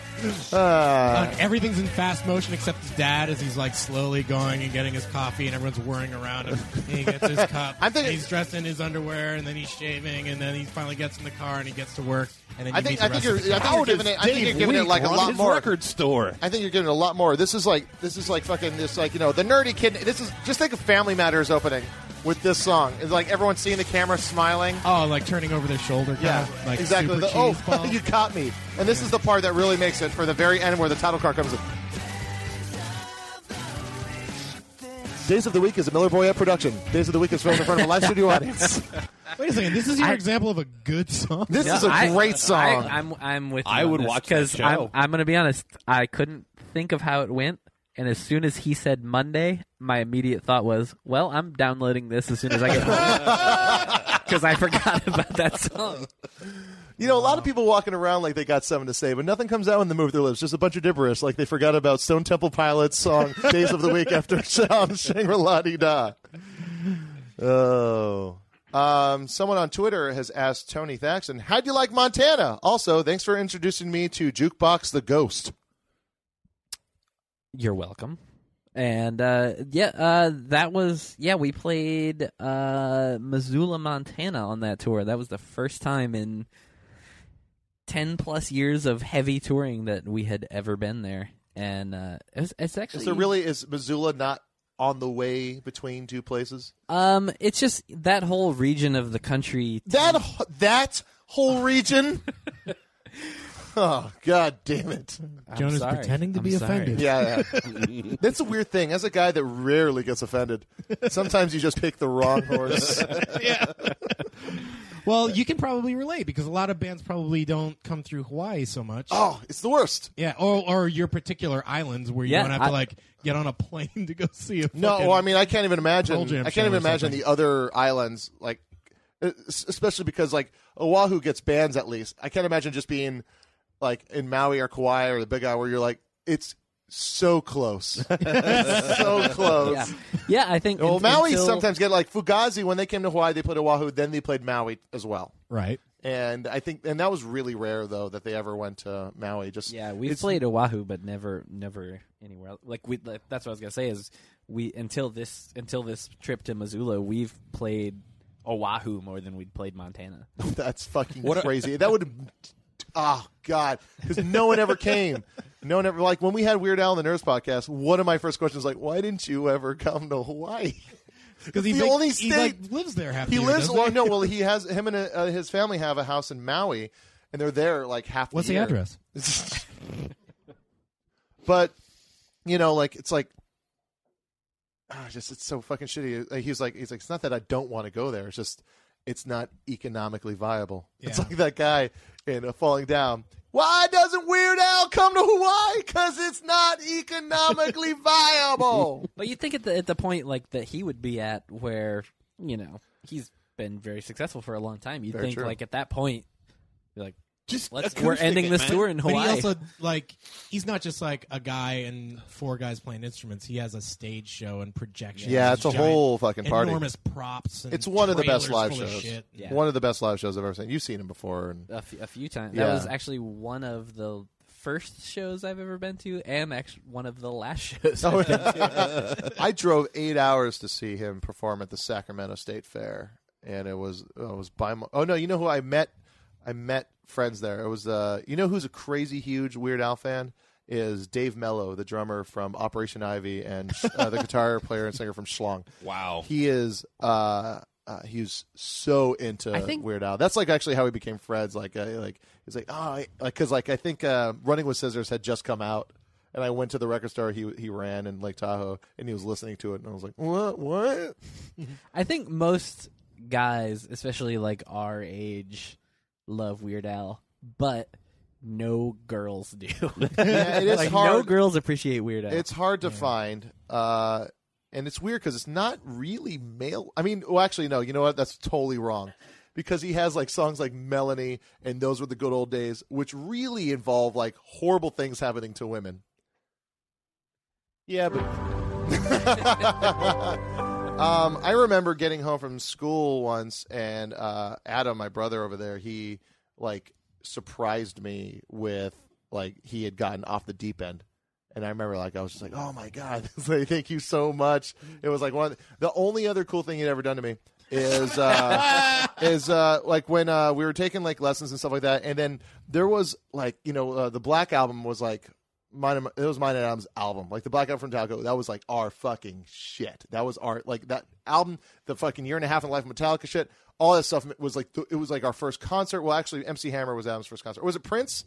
Ah. Like, everything's in fast motion except his dad as he's like slowly going and getting his coffee and everyone's whirring around him. And he gets his cup. I'm thinking- he's dressed in his underwear and then he's shaving and then he finally gets in the car and he gets to work and then I think I think you're I think you're giving it I think you're giving it like a lot more. record store. I think you're giving it a lot more. This is like this is like fucking this like you know the nerdy kid. This is just think of Family Matters opening with this song. It's like everyone seeing the camera smiling. Oh, like turning over their shoulder. Yeah, of, like exactly. The, oh, you caught me. And this is the part that really makes it for the very end where the title card comes in. Days of the Week is a Miller Boyett production. Days of the Week is filmed in front of a live studio audience. Wait a second. This is your I- example of a good song. This is a I- great song. I, am I'm with. You I on would this, watch because. I'm, I'm going to be honest. I couldn't think of how it went, and as soon as he said Monday, my immediate thought was, "Well, I'm downloading this as soon as I get home," because I forgot about that song. You know, a lot of people walking around like they got something to say, but nothing comes out when they move their lips. Just a bunch of gibberish, like they forgot about Stone Temple Pilots' song "Days of the Week" after Shangri La Dee Da. Oh. Um, someone on Twitter has asked Tony Thacker, "How'd you like Montana?" Also, thanks for introducing me to Jukebox the Ghost. You're welcome. And uh, yeah, uh, that was yeah. We played uh, Missoula, Montana on that tour. That was the first time in ten plus years of heavy touring that we had ever been there. And uh, it was, it's actually Is there really is Missoula not on the way between two places? um, it's just that whole region of the country. That that whole region. oh God damn it! I'm Joan is sorry. pretending to I'm be sorry. offended. Yeah, yeah. That's a weird thing. As a guy that rarely gets offended, sometimes you just pick the wrong horse. Yeah. Well, you can probably relate because a lot of bands probably don't come through Hawaii so much. Oh, it's the worst. Yeah, or or your particular islands where you Yeah, don't have I- to like get on a plane to go see a. No, well, I mean, I can't even imagine. I can't even imagine something. the other islands, like, especially because like Oahu gets bands at least. I can't imagine just being like in Maui or Kauai or the Big Isle where you're like, it's so close, It's so close. yeah, yeah. I think. Well, un- Maui until- sometimes get like Fugazi when they came to Hawaii, they played Oahu, then they played Maui as well. right. And I think, and that was really rare though that they ever went to Maui. Just Yeah, we've it's- played Oahu, but never, never anywhere. else. Like we, like, that's what I was gonna say is we until this until this trip to Missoula, we've played Oahu more than we'd played Montana. That's fucking crazy. that would, oh god, because no one ever came. No one ever like when we had Weird Al on the Nurse podcast. One of my first questions was like, why didn't you ever come to Hawaii? Because he, the only he state- like lives there half. He the year, lives. Well, he? no, well, he has him and uh, his family have a house in Maui, and they're there like half. What's the, the address? but you know, like it's like, ah, just it's so fucking shitty. Like, He's like, he's like, it's not that I don't want to go there. It's just, it's not economically viable. It's like that guy in uh, Falling Down. Why doesn't Weird Al come to Hawaii? Because it's not economically viable. But you think at the at the point like that he would be at where you know he's been very successful for a long time. You'd Very think true. like at that point, you're like, Just let's we're ending this man. tour in Hawaii. But Hawaii. he also like he's not just like a guy and four guys playing instruments. He has a stage show and projections. Yeah, it's a giant- whole fucking party. Enormous props. And It's one of the best trailers live full of shows. shit. Yeah. One of the best live shows I've ever seen. You've seen him before, and a, f- a few times. Yeah. That was actually one of the first shows I've ever been to, and actually one of the last shows. Oh, I've been to. I drove eight hours to see him perform at the Sacramento State Fair, and it was it was by. My, oh no, you know who I met? I met friends there. It was uh, you know who's a crazy huge Weird Al fan is Dave Mello, the drummer from Operation Ivy and uh, the guitar player and singer from Schlong. Wow. He is uh, uh he's so into I think- Weird Al. That's like actually how we became friends. Like uh, like he's like oh I, like because like I think uh, Running with Scissors had just come out. And I went to the record store he he ran in Lake Tahoe, and he was listening to it, and I was like, "What? What?" I think most guys, especially like our age, love Weird Al, but no girls do. Yeah, it is like, No hard. girls appreciate Weird Al. It's hard to find, uh, and it's weird because it's not really male. I mean, well, actually, no. You know what? That's totally wrong. Because he has like songs like Melanie and Those Were the Good Old Days, which really involve like horrible things happening to women. Yeah, but um, I remember getting home from school once, and uh, Adam, my brother over there, he like surprised me with like he had gotten off the deep end. And I remember, like, I was just like, "Oh my god, like, thank you so much." It was like one. The only other cool thing he'd ever done to me is uh, is uh, like when uh, we were taking like lessons and stuff like that, and then there was like you know uh, the Black album was like mine. and- It was mine and Adam's album, like the Black album from Metallica. That was like our fucking shit. That was our like that album, the fucking year and a half in life of Metallica shit. All that stuff was like it was like our first concert. Well, actually, MC Hammer was Adam's first concert. Was it Prince?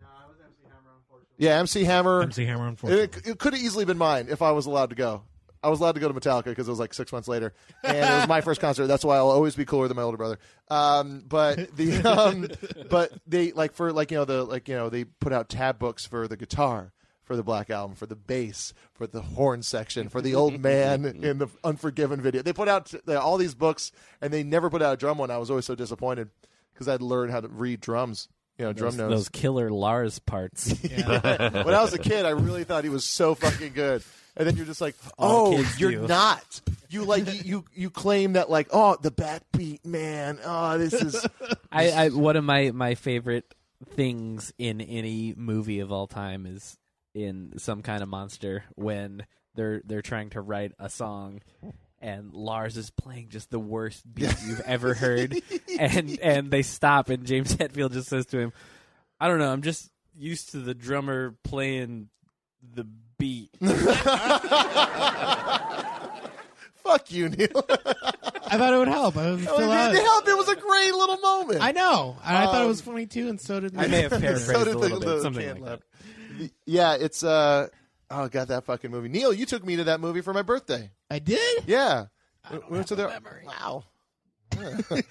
No, it was MC Hammer. Unfortunately. Yeah, MC Hammer. MC Hammer, unfortunately. It, it could have easily been mine if I was allowed to go. I was allowed to go to Metallica because it was like six months later, and it was my first concert. That's why I'll always be cooler than my older brother. Um, but the um, but they like for like you know the like you know they put out tab books for the guitar for the Black Album, for the bass, for the horn section, for the old man in the Unforgiven video. They put out uh, all these books, and they never put out a drum one. I was always so disappointed because I'd learned how to read drums, you know, drum those, notes. those killer Lars parts. when I was a kid, I really thought he was so fucking good. And then you're just like, oh, you're do. not. You like you, you you claim that like, oh, the backbeat man. Oh, this is I, I one of my my favorite things in any movie of all time is in some kind of monster when they're they're trying to write a song and Lars is playing just the worst beat you've ever heard and and they stop and James Hetfield just says to him I don't know I'm just used to the drummer playing the beat fuck you, Neil. I thought it would help. I was Oh, still it out. did help. It was a great little moment. I know. And I thought it Um, was funny too, and so did I may have paraphrased so did a little the, bit the something like lab. that Yeah, it's uh oh god that fucking movie. Neil, you took me to that movie for my birthday. I did. Yeah. We- we went to have the a memory. Wow.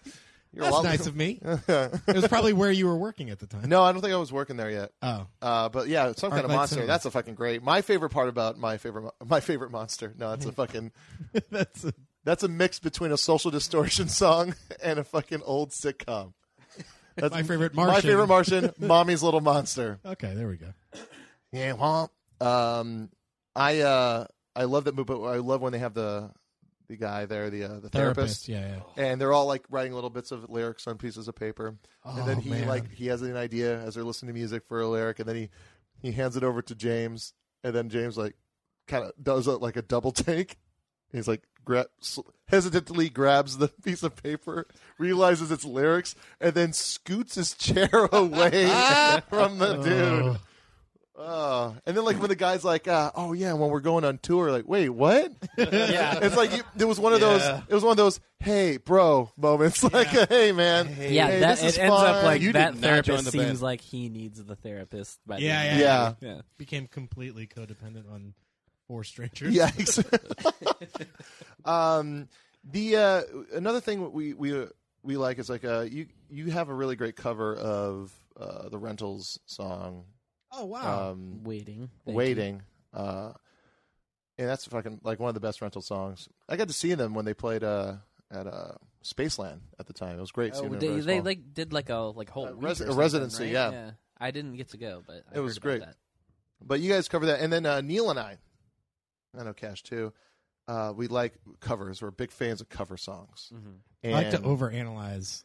You're That's lot- nice of me. it was probably where you were working at the time. No, I don't think I was working there yet. Oh, Uh, but yeah, some kind of monster. Cinema. That's a fucking great. My favorite part about my favorite mo- my favorite monster. No, it's a fucking. that's a, That's a mix between a social distortion song and a fucking old sitcom. That's My favorite My Martian. favorite Martian. Mommy's little monster. okay. There we go. Yeah, well, um, I uh, I love that movie. But I love when they have the the guy there, the uh, the therapist, Yeah, yeah. and they're all like writing little bits of lyrics on pieces of paper, and then Oh, he man. like he has an idea as they're listening to music for a lyric, and then he he hands it over to James, and then James like kind of does a, like a double take. He's like gra- hesitantly grabs the piece of paper, realizes it's lyrics, and then scoots his chair away from the dude. Oh, and then like when the guy's like, uh, "Oh yeah," when we're going on tour, like, "Wait, what?" yeah. It's like you, it was one of those. It was one of those, "Hey, bro," moments. Like, "Hey, man." Yeah, hey, that, this is it ends up fun." like You that did not join therapist the seems band. like he needs the therapist. By the Yeah, end. yeah, yeah. Became completely codependent on four strangers. yeah. ex- um, the uh, another thing we we uh, we like is like uh, you you have a really great cover of uh, the Rentals song, Oh wow. um, Waiting, Thank waiting. Uh, and that's fucking like one of the best rental songs. I got to see them when they played uh, at uh, Spaceland at the time. It was great. Oh, seeing they, very they small. like did like a like whole A week res- a residency, right? yeah. I didn't get to go, but I It was heard about great. that. But you guys cover that, and then uh, Neil and I, I know Cash too. Uh, we like covers. We're big fans of cover songs. Mhm. And, I like to overanalyze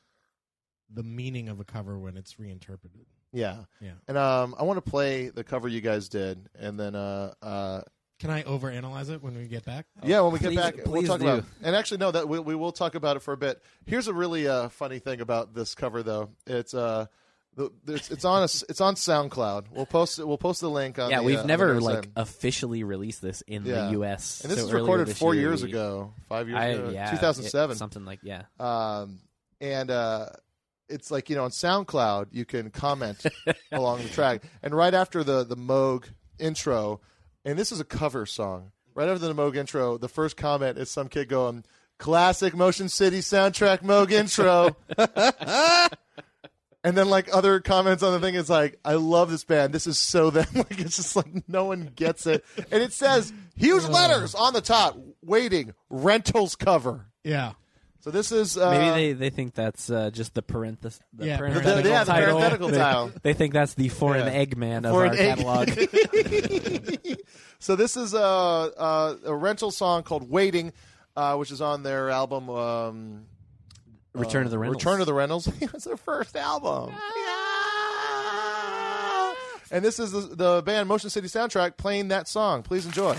the meaning of a cover when it's reinterpreted. Yeah, Yeah. and um, I want to play the cover you guys did, and then uh, uh, Can I overanalyze it when we get back? yeah, when we get please- back, we'll please talk do. about. And actually, no, that we, we will talk about it for a bit. Here's a really uh, funny thing about this cover, though. It's uh, the, there's, it's on a, s- it's on SoundCloud. We'll post it. We'll post the link on. Yeah, the, we've uh, on never the like officially released this in Yeah. the U.S. and this so is earlier recorded this four year years we- ago, five years I, ago, yeah, 2007. something like yeah. um, and uh, it's like you know on SoundCloud you can comment along the track, and right after the the Moog intro, and this is a cover song. Right after the Moog intro, the first comment is some kid going, "Classic Motion City soundtrack Moog intro." And then, like other comments on the thing, is like, "I love this band. This is so them." Like it's just like no one gets it, and it says huge letters on the top, "Waiting rentals cover." Yeah. So this is uh, Maybe they, they think that's uh, just the parenthesis. The Yeah, parenthetical The- yeah, the title. parenthetical they, title. They think that's the foreign Yeah. Eggman of Foreign our egg. catalog. So this is a, a, a rental song called "Waiting," uh, which is on their album um, Return uh, of the Rentals. Return of the Rentals. it's their first album. And this is the, the band Motion City Soundtrack playing that song. Please enjoy.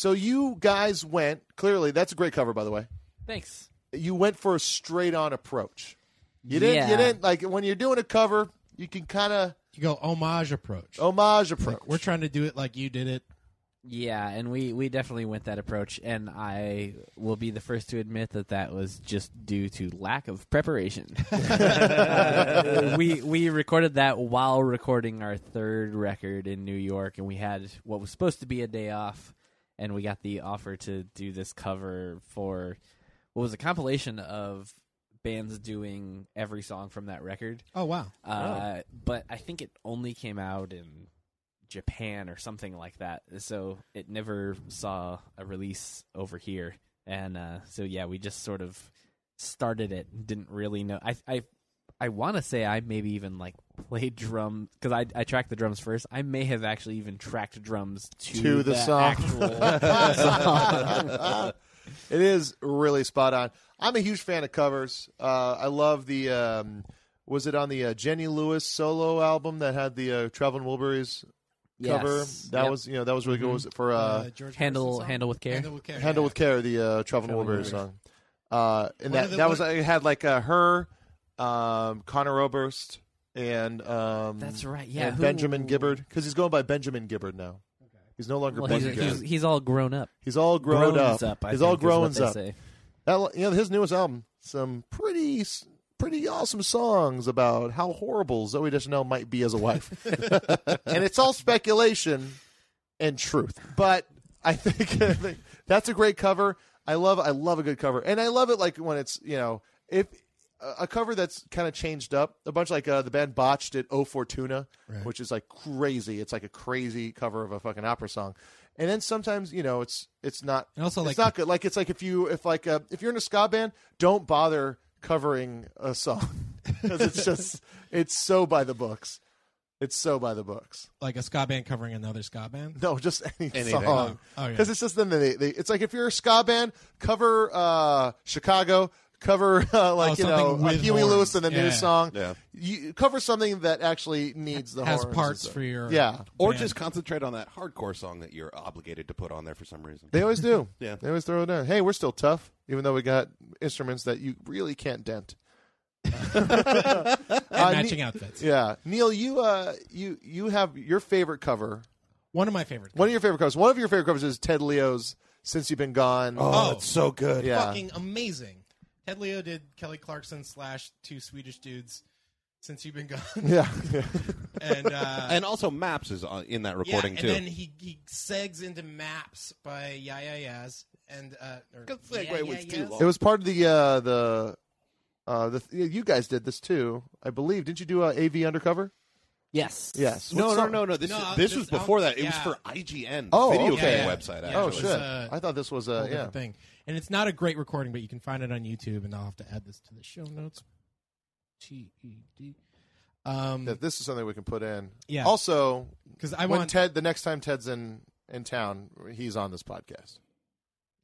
So you guys went clearly. That's a great cover, by the way. Thanks. You went for a straight on approach. You didn't. You didn't like when you're doing a cover. You can kind of You go homage approach. homage approach. Like, we're trying to do it like you did it. Yeah, and we, we definitely went that approach, and I will be the first to admit that that was just due to lack of preparation. Uh, we we recorded that while recording our third record in New York, and we had what was supposed to be a day off, and we got the offer to do this cover for what was a compilation of bands doing every song from that record. Oh wow. Uh, But I think it only came out in Japan or something like that, so it never saw a release over here. And uh, so yeah, we just sort of started it. Didn't really know. I I I want to say I maybe even like played drum because I I tracked the drums first. I may have actually even tracked drums to, To the that song. actual song. it is really spot on. I'm a huge fan of covers. Uh, I love the. Um, was it on the uh, Jenny Lewis solo album that had the uh, Traveling Wilburys cover? Yes. That Yep. was you know that was really good. Was it for uh, Uh, George handle Harrison song? handle with care. Handle with care. Handle yeah. with Care, the uh, Traveling Traveling Wilburys Wilburys. song. Uh, and One that of the- that was one- it had like uh, her, um, Conor Oberst, and um, That's right. Yeah, and who- Benjamin Gibbard because he's going by Benjamin Gibbard now. He's no longer Well, he's, Benjamin. he's, he's all grown up. He's all grown Growns up. I he's all think, is what grown they up. say. That, you know, his newest album, some pretty pretty awesome songs about how horrible Zooey Deschanel might be as a wife, and it's all speculation and truth. But I think, I think that's a great cover. I love I love a good cover, and I love it like when it's you know if a cover that's kind of changed up a bunch like uh, the band Botched it "O Fortuna," Right. which is like crazy. It's like a crazy cover of a fucking opera song. And then sometimes you know it's it's not And also, it's like- not good. Like it's like if you if like uh, if you're in a ska band, don't bother covering a song because it's just it's so by the books. It's so by the books. Like a ska band covering another ska band. No, just any Anything. song. Oh, yeah. Because it's just then they, they it's like if you're a ska band, cover uh, Chicago, cover uh, like you know Oh, something uh, with Huey horns. Lewis and the Yeah, new song. Yeah. You cover something that actually needs the Has parts for your yeah. Or just concentrate on that hardcore song that you're obligated to put on there for some reason. They always do. Yeah. They always throw it in. Hey, we're still tough, even though we got instruments that you really can't dent. and Uh, matching Ne- outfits. Yeah, Neil, you uh, you you have your favorite cover. One of my favorites. One of your favorite covers. One of your favorite covers is Ted Leo's "Since You've Been Gone." Oh, it's so good. yeah. fucking amazing. Ted Leo did Kelly Clarkson slash two Swedish dudes since you've been gone, yeah, yeah. and uh, And also Maps is on, in that recording yeah, too. and then he he segs into Maps by Yeah Yeah Yeahs and uh, or, Good segue Yeah, was Yeah too Yeahs. long. It was part of the uh, the uh, the you guys did this too, I believe. Didn't you do uh, AV Undercover? Yes. Yes. no, no, no, no. This No, this this was before that. It was for IGN, Oh, video okay. game Yeah, yeah. website. Yeah, Oh shit! uh, I thought this was whole uh, yeah. thing. And it's not a great recording, but you can find it on YouTube, and I'll have to add this to the show notes. T E D. Um, That this is something we can put in. Yeah. Also, because I when want Ted the next time Ted's in in town, he's on this podcast.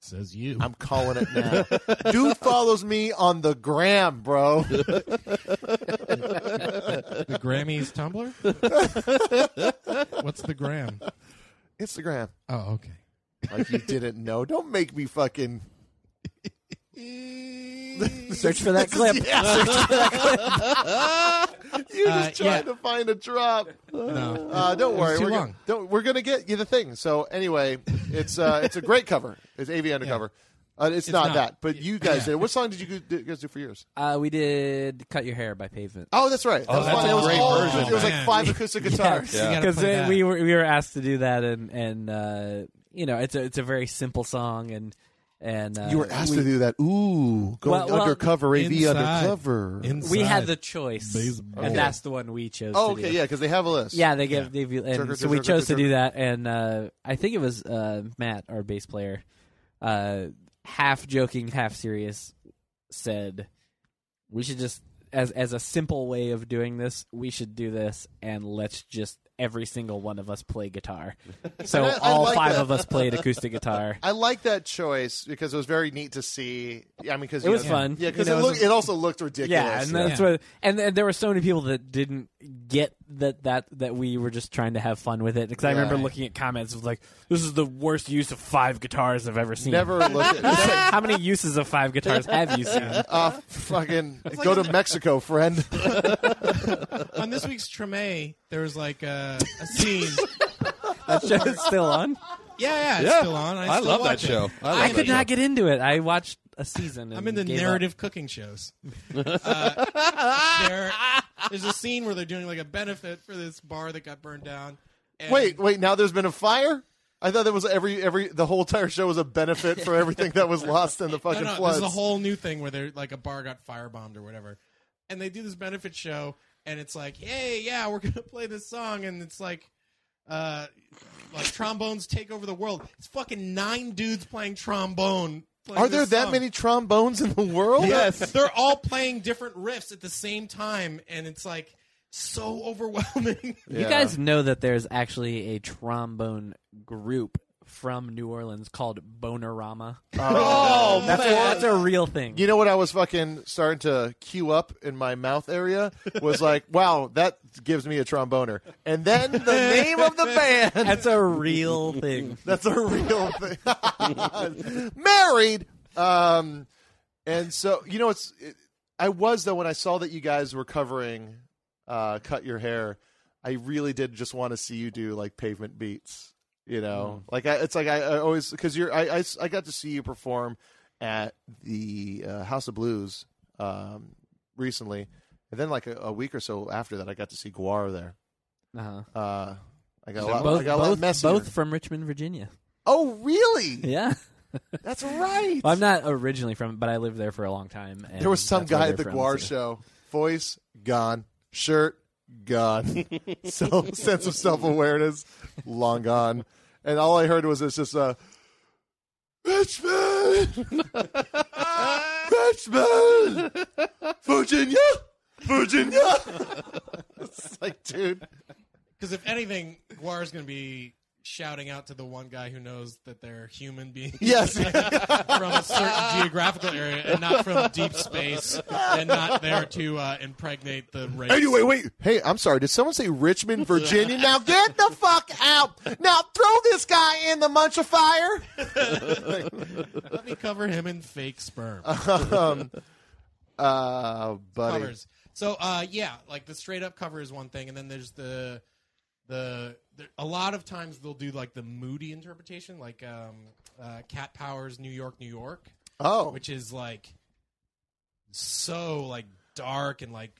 says you. I'm calling it now. Dude follows me on the gram, bro. the Grammys Tumblr. What's the gram? Instagram. Oh, okay. Like you didn't know. Don't make me fucking Search for that clip. You're Uh, just trying yeah. to find a drop. No, Uh, don't worry, too we're long. gonna, don't, we're gonna get you the thing. So anyway, it's uh, it's a great cover. It's AV Undercover. Uh, it's, It's not, not. that, but you guys Yeah. did. What song did you do- you guys do for yours? Uh, we did "Cut Your Hair" by Pavement. Oh, that's right. That was that's fun. a It was great all- version, It was like man. five acoustic guitars. You gotta because play that. we were we were asked to do that, and and uh, you know it's a it's a very simple song, and and uh, You were asked we, to do that. Ooh, going Well- well, undercover, AV inside. undercover. Inside. We had the choice, Baseball. and that's the one we chose. oh, to okay, do. yeah, because they have a list. Yeah, they give Yeah. they view- and Circuit, so we circuit, chose to do that, and uh, I think it was uh, Matt, our bass player, uh, half joking, half serious, said we should just as as a simple way of doing this, we should do this, and let's just every single one of us play guitar. So And I- I all like five that. of us played acoustic guitar. I like that choice because it was very neat to see. I mean, because It was fun. Yeah, because You know, it, it looked, it also looked ridiculous. Yeah, and that's Yeah. what, and, and there were so many people that didn't get that that that we were just trying to have fun with it because I remember looking at comments of like, "This is the worst use of five guitars I've ever seen." Never looked at. like, how many uses of five guitars have you seen? Uh, fucking go to Mexico, friend. On this week's Treme, there was like a, a scene. That show is still on. Yeah, yeah, it's Yeah. still on. I, I still love that watch it. show. I, love I that could show. not get into it. I watched a season. And I'm into gave up. narrative cooking shows. Uh, there, there's a scene where they're doing like a benefit for this bar that got burned down. And Wait, wait. Now there's been a fire. I thought that was every every the whole entire show was a benefit for everything that was lost in the no, fucking no, floods. there's a whole new thing where they're like a bar got firebombed or whatever, and they do this benefit show, and it's like, hey, yeah, we're gonna play this song, and it's like. Uh, like trombones take over the world. It's fucking nine dudes playing trombone. playing Are there this that song. many trombones in the world? Yes, they're all playing different riffs at the same time, and it's like so overwhelming. You guys know that there's actually a trombone group from New Orleans called Bonerama. Oh, That's, a, that's a real thing. You know what I was fucking starting to cue up in my mouth area was like, wow, that gives me a tromboner. And then the name of the band. That's a real thing. That's a real thing. Married. Um, and so you know, it's it, I was though when I saw that you guys were covering uh, "Cut Your Hair." I really did just want to see you do like pavement beats. You know, like I, it's like I, I always because you're I I got to see you perform at the uh, House of Blues um, recently, and then like a, a week or so after that, I got to see GWAR there. Uh-huh. Uh, I got a lot. I Both, got a lot both, both from Richmond, Virginia. Oh, really? Yeah. That's right. Well, I'm not originally from, but I lived there for a long time. And There was some guy at the GWAR show. Voice gone, shirt gone, so sense of self awareness long gone, and all I heard was it's just a Richmond, Richmond, Virginia, Virginia. it's like, dude, Because if anything, GWAR is going to be shouting out to the one guy who knows that they're human beings yes, from a certain geographical area and not from deep space and not there to uh, impregnate the race. Anyway, wait. Hey, I'm sorry. Did someone say Richmond, Virginia? Now get the fuck out. Now throw this guy in the munch of fire. let me cover him in fake sperm. um, uh, buddy. covers. So uh, yeah, like the straight up cover is one thing, and then there's the the, the a lot of times they'll do like the moody interpretation, like um, uh, Cat Powers, New York, New York, Oh, which is like so like dark and like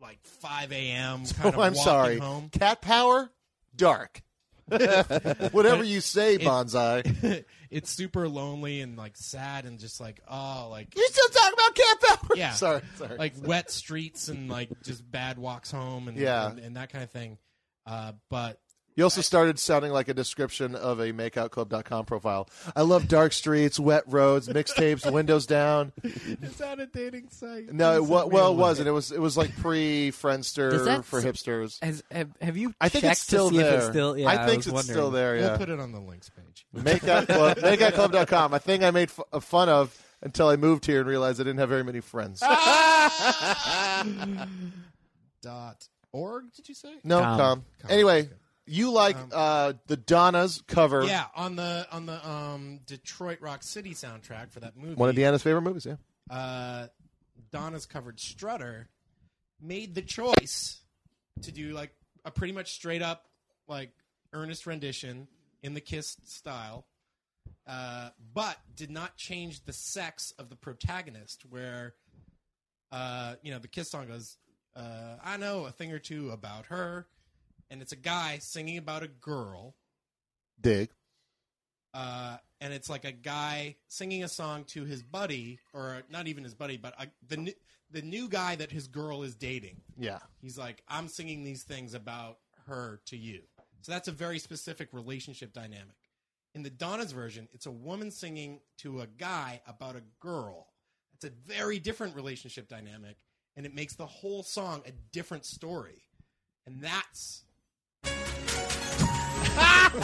like 5 a.m. kind of oh, I'm sorry. home. Cat power, dark. Whatever you say, It- bonsai. it's super lonely and like sad and just like oh like You still talking about cat power? Yeah. sorry, sorry. like wet streets and like just bad walks home and Yeah. and, and that kind of thing. Uh, but you also started sounding like a description of a makeoutclub.com profile. I love dark streets, wet roads, mixtapes, windows down. it's not a dating site. No, it It's well, it wasn't. It was it was like pre Does Friendster for s- hipsters. Has, have, have you I think it's still to see there. if it's still? Yeah, I think was it's wondering. still there. We'll put it on the links page. Makeout Club, makeoutclub.com. A thing I made f- uh, fun of until I moved here and realized I didn't have very many friends. Dot org? Did you say? No, Com. com. Com. Anyway, you like Um, uh, the Donnas cover. Yeah, on the on the um, Detroit Rock City soundtrack for that movie. One of Deanna's favorite movies, yeah. uh, Donnas covered Strutter made the choice to do like a pretty much straight up like earnest rendition in the Kiss style, uh, but did not change the sex of the protagonist. Where uh, you know the Kiss song goes, uh, "I know a thing or two about her," and it's a guy singing about a girl. Dig. uh, and it's like a guy singing a song to his buddy, or not even his buddy, but uh the new, the new guy that his girl is dating. Yeah. He's like, I'm singing these things about her to you. So that's a very specific relationship dynamic. In the Donna's version, it's a woman singing to a guy about a girl. It's a very different relationship dynamic, and it makes the whole song a different story. And that's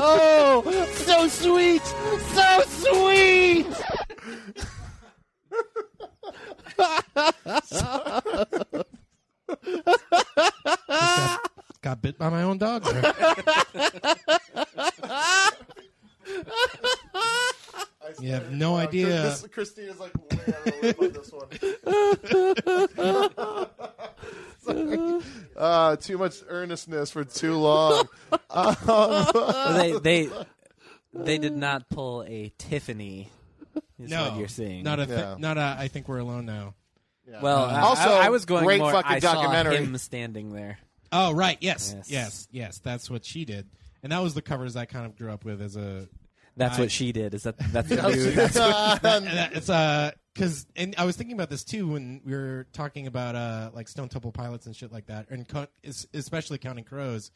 oh, so sweet. So sweet. got, got bit by my own dog. You have no uh, idea. This, Christina's like way out of the loop on this one. Sorry. Uh, too much earnestness for too long. they they they did not pull a Tiffany. Is no, what you're seeing. Not a. Th- Yeah. Not a. I think we're alone now. well, Uh, I- Also, I, I was going great more. fucking I saw documentary. him standing there. Oh right, yes, Yes. yes, yes, That's what she did, and that was the covers I kind of grew up with as a. That's I- what she did. Is that that's the dude? That's And that- it's uh, because and I was thinking about this too when we were talking about uh, like Stone Temple Pilots and shit like that, and co- especially Counting Crows.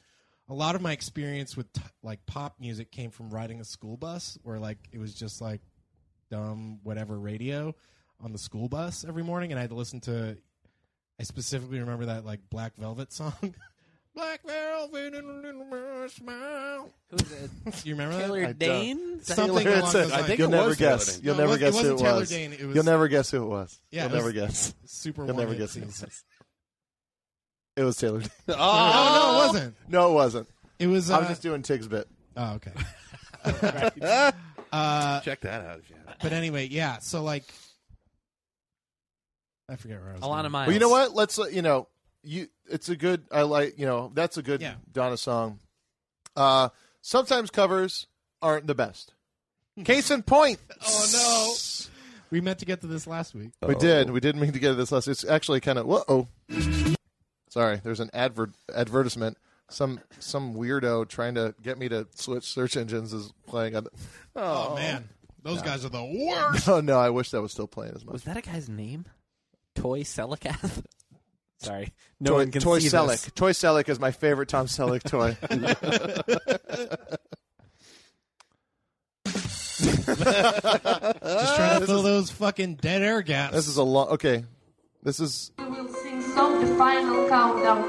A lot of my experience with t- like pop music came from riding a school bus, where like it was just like dumb whatever radio on the school bus every morning, and I had to listen to. I specifically remember that like Black Velvet song. Black Velvet and my smile. Who's it? You remember that? Taylor don't. Dayne? Something Taylor- along it's a- those lines. I think You'll it never was Taylor guess. Dayne. You'll No, it never was- it guess who wasn't it Taylor was. Dayne, it was- You'll never guess who it was. Yeah, You'll it never was- guess. Super You'll never guess who it was. It was Taylor. Dayne. Oh, no, it wasn't. No, it wasn't. It was. Uh, I was just doing Tig's bit. oh, okay. uh, Check that out if you have. but anyway, yeah. So like, I forget where I was. Alana going. Miles. Well, you know what? Let's uh, you know, you. It's a good. I like you know. That's a good Yeah. Donna song. Uh, sometimes covers aren't the best. Case in point. Oh no. We meant to get to this last week. We did. We did mean to get to this last. It's actually kind of. Whoa. Sorry. There's an advert advertisement. Some some weirdo trying to get me to switch search engines is playing on. The, Oh, man, those guys are the worst. oh no! I wish that was still playing as much. Was that a guy's name? Toy Sellecath? Sorry, no Toy, one can Toy see Selleck. this. Toy Selleck is my favorite Tom Selleck toy. Just trying to fill those fucking dead air gaps. this is a lot. Okay, this is We will sing song the final countdown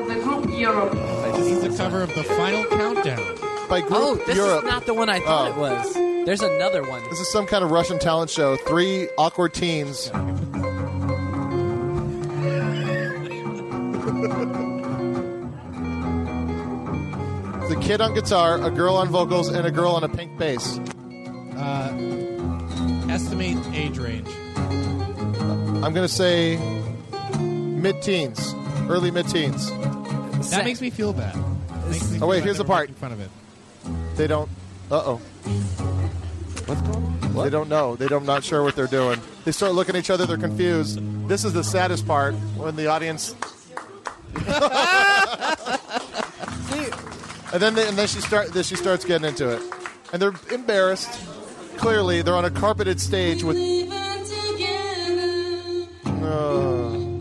of the group Europe. this is the cover of the final countdown. by Group Oh, this Europe. is not the one I thought Oh. it was. There's another one. This is some kind of Russian talent show. Three awkward teens. The kid on guitar, a girl on vocals, and a girl on a pink bass. Uh, estimate age range. I'm going to say mid teens, early mid teens. That makes me feel bad. Makes me Oh, wait, bad here's the part. In front of it. They don't. Uh oh. What's going on? They don't know. They don't. Not sure what they're doing. They start looking at each other. They're confused. This is the saddest part when the audience. and then they, and then she start. Then she starts getting into it, and they're embarrassed. Clearly, they're on a carpeted stage with. Uh,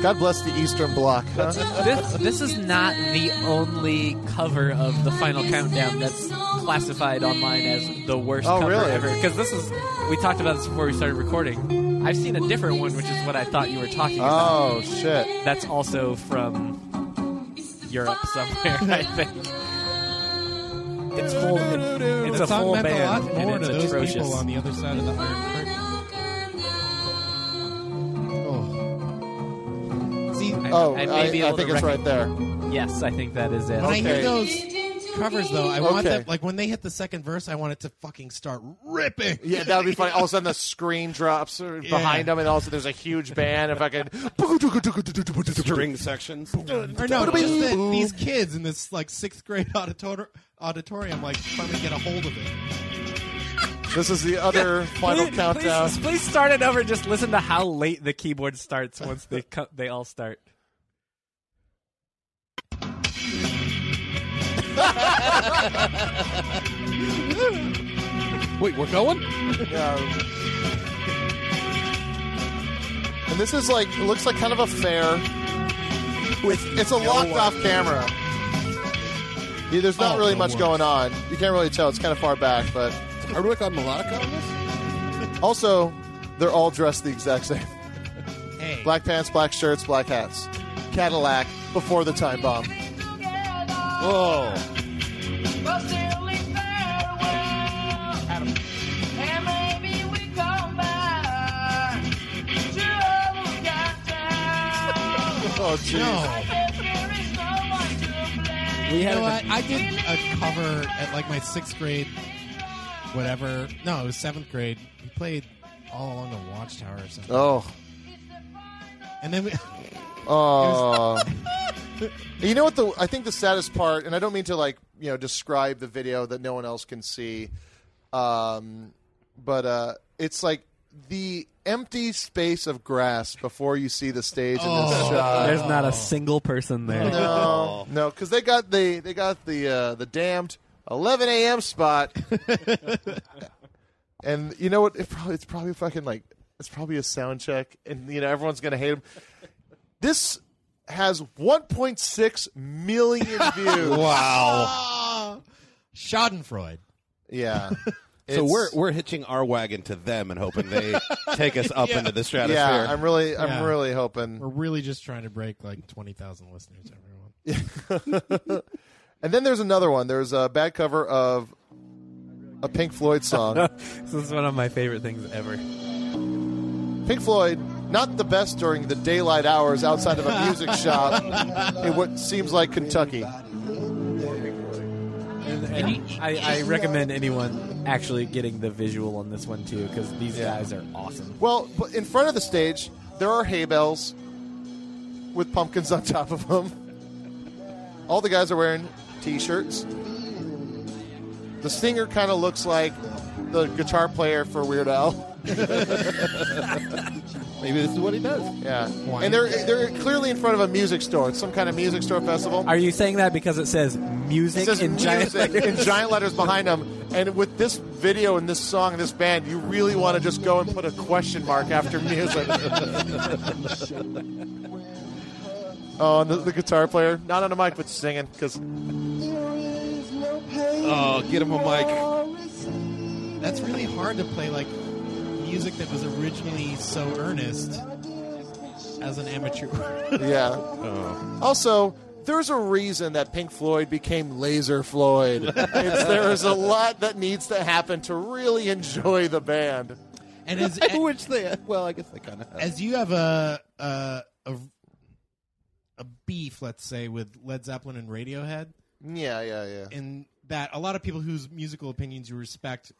God bless the Eastern Bloc. huh? This, this is not the only cover of the final countdown that's classified online as the worst Oh, cover really? ever. Because this is, we talked about this before we started recording. I've seen a different one, which is what I thought you were talking about. Oh shit! That's also from Europe somewhere, I think. It's full. It, it's The a song full meant a band, lot and it's to those atrocious. people on the other side of the Iron Curtain. Oh. See, I, Oh, I, I, I think to it's right there. Yes, I think that is it. when I hear Okay. those covers, though, I want Okay. them like when they hit the second verse, I want it to fucking start ripping. Yeah, that would be funny. All of a sudden, the screen drops Yeah. behind them, and all of a sudden, there's a huge band. If I could, String sections. Or no, just that these kids in this like sixth grade auditor- auditorium like finally get a hold of it. this is the other final Please- countdown. Please, please start it over. Just listen to how late the keyboard starts once they cut. They all start. Wait, we're going? Yeah. And this is like it looks like kind of a fair. With it's a locked off camera. Yeah, there's not Oh, really the much worst. going on. You can't really tell. It's kind of far back, but Are we like on melodica on this? also they're all dressed the exact same. Hey, Black pants, black shirts, black hats. Cadillac before the time bomb. Whoa. Oh. No. We You had know what? I did a cover at like my sixth grade, whatever. No, it was seventh grade. We played all along the Watchtower or something. Oh, And then we, oh, you know what the I think the saddest part, and I don't mean to like you know describe the video that no one else can see, um, but uh, it's like the empty space of grass before you see the stage in this Oh. shot. There's not a single person there. No, no, because they got the they got the uh, the damned 11 a.m. spot, and you know what? It probably, it's probably fucking like it's probably a sound check, and you know everyone's gonna hate him. This has 1.6 million views. wow, Schadenfreude. Yeah. So It's- we're we're hitching our wagon to them and hoping they take us up Yeah. into the stratosphere. yeah. I'm really I'm Yeah. really hoping. We're really just trying to break like twenty thousand listeners. Everyone. And then there's another one. There's a bad cover of a Pink Floyd song. this is one of my favorite things ever. Pink Floyd, not the best during the daylight hours outside of a music shop in what seems like Kentucky. And, and I, I recommend anyone actually getting the visual on this one too, because these Yeah. guys are awesome. Well, but in front of the stage, there are hay bales with pumpkins on top of them. All the guys are wearing t-shirts. The singer kind of looks like the guitar player for Weird Al. Maybe this is what he does. Yeah, and they're they're clearly in front of a music store. It's some kind of music store festival. Are you saying that because it says music It says in giant in giant letters behind them. And with this video and this song and this band, you really want to just go and put a question mark after music. oh, and the, the guitar player, not on a mic, but singing because Oh, get him a mic. That's really hard to play like music that was originally so earnest as an amateur. yeah. Oh. Also, there's a reason that Pink Floyd became Laser Floyd. It's, there is a lot that needs to happen to really enjoy the band. and as wish they. Well, I guess they kind of. as you have a a a, a beef, let's say, with Led Zeppelin and Radiohead, Yeah, yeah, yeah. in that a lot of people whose musical opinions you respect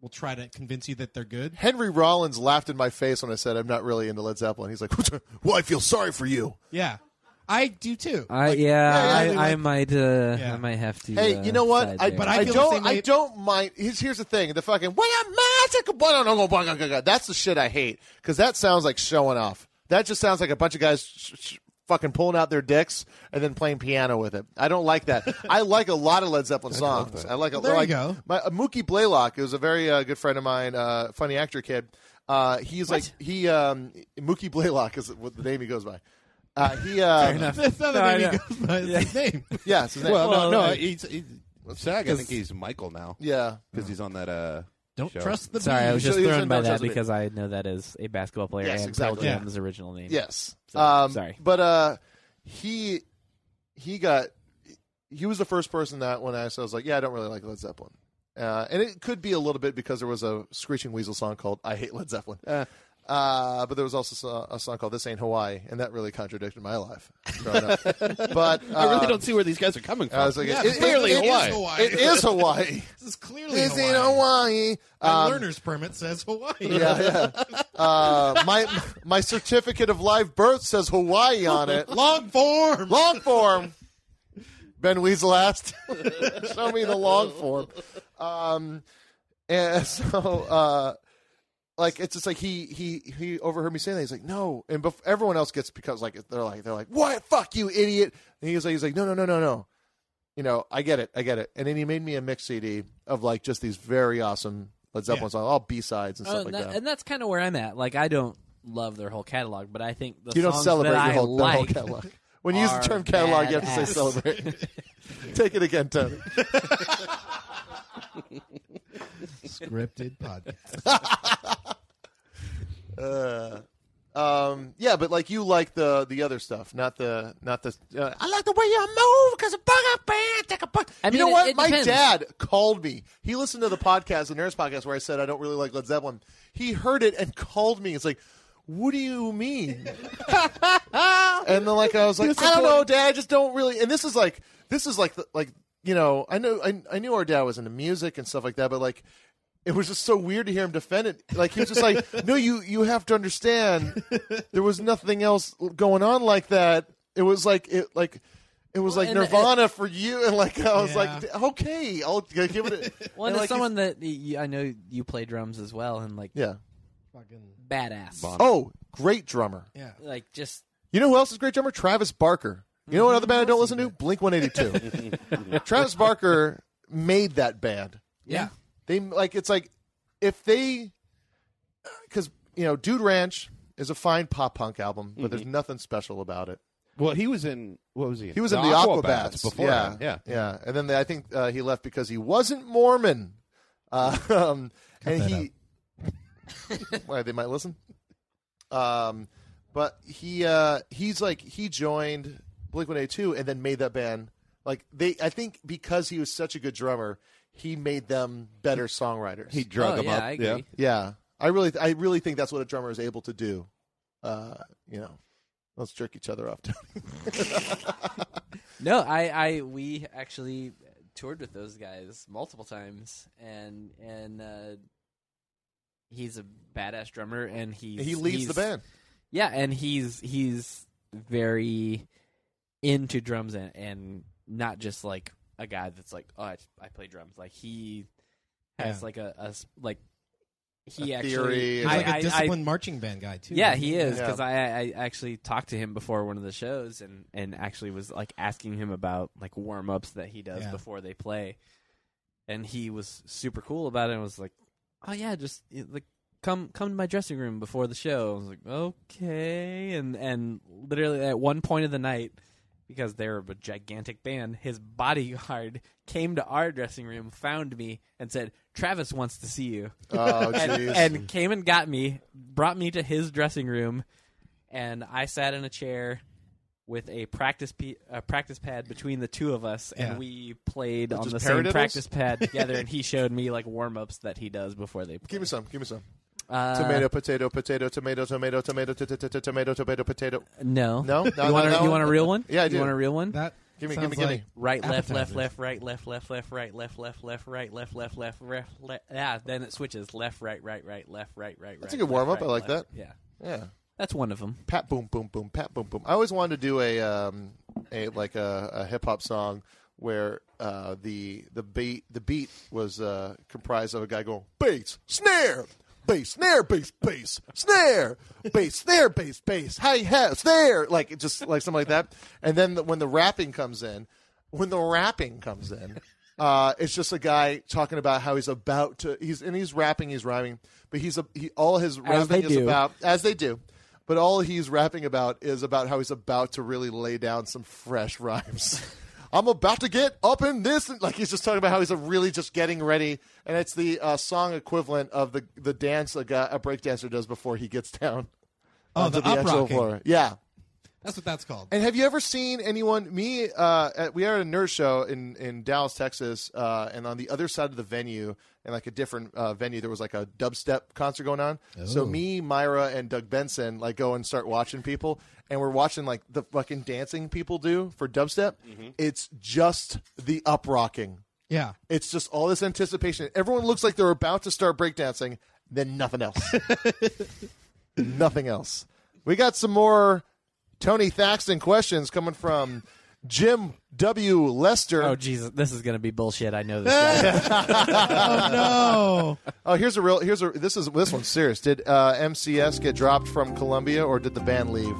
will try to convince you that they're good. Henry Rollins laughed in my face when I said I'm not really into Led Zeppelin. He's like, "Well, I feel sorry for you." Yeah, I do too. I, yeah, yeah, yeah, I, I like- might, uh, Yeah. I might have to. Hey, uh, you know what? side I. But I I, don't. I don't mind. Here's, here's the thing: the fucking what a magic. That's the shit I hate because that sounds like showing off. That just sounds like a bunch of guys sh- sh- fucking pulling out their dicks and then playing piano with it. I don't like that. I like a lot of Led Zeppelin songs. I like a there you like, go. My uh, Mookie Blaylock is a very uh, good friend of mine, uh, funny actor kid. Uh, he's like he um, Mookie Blaylock is what the name he goes by. Uh, he uh, That's not No, the name he goes by. It's his name. yeah, it's his name. Well, Well, no, no. uh, He's, he's Sag. I think he's Michael now yeah. because he's on that. Don't show. trust the. Sorry, I was just So thrown by that Trust the Bee. because I know that is a basketball player Yes, and exactly. Pearl Yeah. Original name. Yes. So, um, sorry. But uh, he he got he was the first person that when I asked, I was like, yeah, I don't really like Led Zeppelin. Uh, and it could be a little bit because there was a Screeching Weasel song called "I Hate Led Zeppelin," uh, but there was also so- a song called "This Ain't Hawaii," and that really contradicted my life but uh, I really don't see where these guys are coming from. I was like, Yeah, it- clearly it- Hawaii. It is Hawaii. It is Hawaii. This is clearly this Hawaii. ain't Hawaii. My Um, learner's permit says Hawaii. yeah, yeah. Uh, my my certificate of live birth says Hawaii on it. Long form. Long form. Ben Weasel asked, "Show me the long form." Um, and so, uh, like, it's just like he he he overheard me saying that. He's like, "No," and bef- everyone else gets because like they're like they're like, "What? Fuck you, idiot!" And he's like, he's like, "No, no, no, no, no." You know, I get it, I get it. And then he made me a mix CD of like just these very awesome Led Zeppelin Yeah. songs, all B sides and Oh, stuff and, like that- that. and that's kind of where I'm at. Like, I don't love their whole catalog, but I think the you don't songs celebrate that your whole, like, whole catalog. When you use the term catalog, you have to say celebrate. Take it again, Tony. Scripted podcast. Uh, um, yeah, but like you like the the other stuff, not the not the. Uh, I like the way you move because a bug up band take a bug. I you know it- what? it My depends. dad called me. He listened to the podcast, the Nerdist podcast, where I said I don't really like Led Zeppelin. He heard it and called me. It's like, what do you mean? and then like I was like, I don't know, Dad. I just don't really. And this is like this is like the, like you know I know I I knew our dad was into music and stuff like that, but like. It was just so weird to hear him defend it. Like he was just like, "No, you you have to understand. There was nothing else going on like that. It was like it like it was Well, like and- Nirvana for you." And like I was Yeah. like, "Okay, I'll give it." A, Well, and, and like, someone that I know you play drums as well, and like yeah. Fucking badass. Bon- Oh, great drummer. yeah. Like just You know who else is a great drummer? Travis Barker. You know what other mm-hmm. band I don't listen to? Blink 182. Travis Barker made that band. Yeah. They like it's like if they cuz you know Dude Ranch is a fine pop punk album, but there's nothing special about it. Well, he was in what was he? In? He was in the Aquabats before. Yeah, yeah. yeah. And then they, I think uh, he left because he wasn't Mormon. Uh, um, and he, why they might listen. Um, but he uh, he's like he joined Blink One Eight Two and then made that band. Like they, I think because he was such a good drummer, he made them better songwriters. He drug oh, him yeah, up. I agree. Yeah. yeah, I really, I really think that's what a drummer is able to do. Uh, you know, let's jerk each other off. No, I, I, we actually toured with those guys multiple times, and and uh, he's a badass drummer, and he's he leads the band. Yeah, and he's he's very into drums and, and not just like a guy that's like, oh, I, I play drums. Like he has Yeah. like a, a s- like he A actually theory. He's I- like a I- I- disciplined marching band guy too. yeah, he is Yeah. because I, I actually talked to him before one of the shows and, and actually was like asking him about like warm ups that he does Yeah. before they play, and he was super cool about it. and was like, "Oh yeah, just like come come to my dressing room before the show." I was like, "Okay," and and literally at one point of the night. Because they're a gigantic band, his bodyguard came to our dressing room, found me, and said, "Travis wants to see you." Oh, and, jeez. and came and got me, brought me to his dressing room, and I sat in a chair with a practice pe- a practice pad between the two of us, Yeah. and we played on Just the same practice pad together. and he showed me like warm ups that he does before they play. Give me some. Give me some. Uh, tomato, potato, potato, tomato, tomato, tomato, t- t- t- t- tomato, tomato, potato. No, No? No, you want no, a, no. you want a real one? Yeah, I do. you want a real one? That Give me, give me, give me. Right, left, left, left, right, left, left, left, right, left, left, left, right, left, left, left, left, left. Yeah, then it switches left, right, right, right, left, right, right, That's a good warm-up. I like left. Yeah, Yeah. that's one of them. Pat boom boom boom pat boom boom. I always wanted to do a um a like a, a hip hop song where uh the the beat the beat was uh comprised of a guy going bass snare bass snare bass bass snare bass snare bass bass hi hat snare like just like something like that. And then the, when the rapping comes in, when the rapping comes in. Uh, it's just a guy talking about how he's about to. He's and he's rapping, he's rhyming, but he's a, he all his rapping is do. about as they do. But all he's rapping about is about how he's about to really lay down some fresh rhymes. I'm about to get up in this, like he's just talking about how he's really just getting ready, and it's the uh, song equivalent of the the dance a, guy, a breakdancer does before he gets down Oh, onto the the, actual floor. Yeah. That's what that's called. And have you ever seen anyone? Me, uh, at, we are at a nerd show in in Dallas, Texas, uh, and on the other side of the venue, in like a different uh, venue, there was like a dubstep concert going on. So me, Mira, and Doug Benson like go and start watching people, and we're watching like the fucking dancing people do for dubstep. It's just the up rocking. Yeah. It's just all this anticipation. Everyone looks like they're about to start breakdancing, then nothing else. nothing else. We got some more Tony Thaxton questions coming from Jim W. Lester. Oh Jesus, this is gonna be bullshit. I know this. Guy. Oh no. Oh, here's a real. Here's a. This is this one's serious. Did uh, MCS get dropped from Columbia, or did the band leave?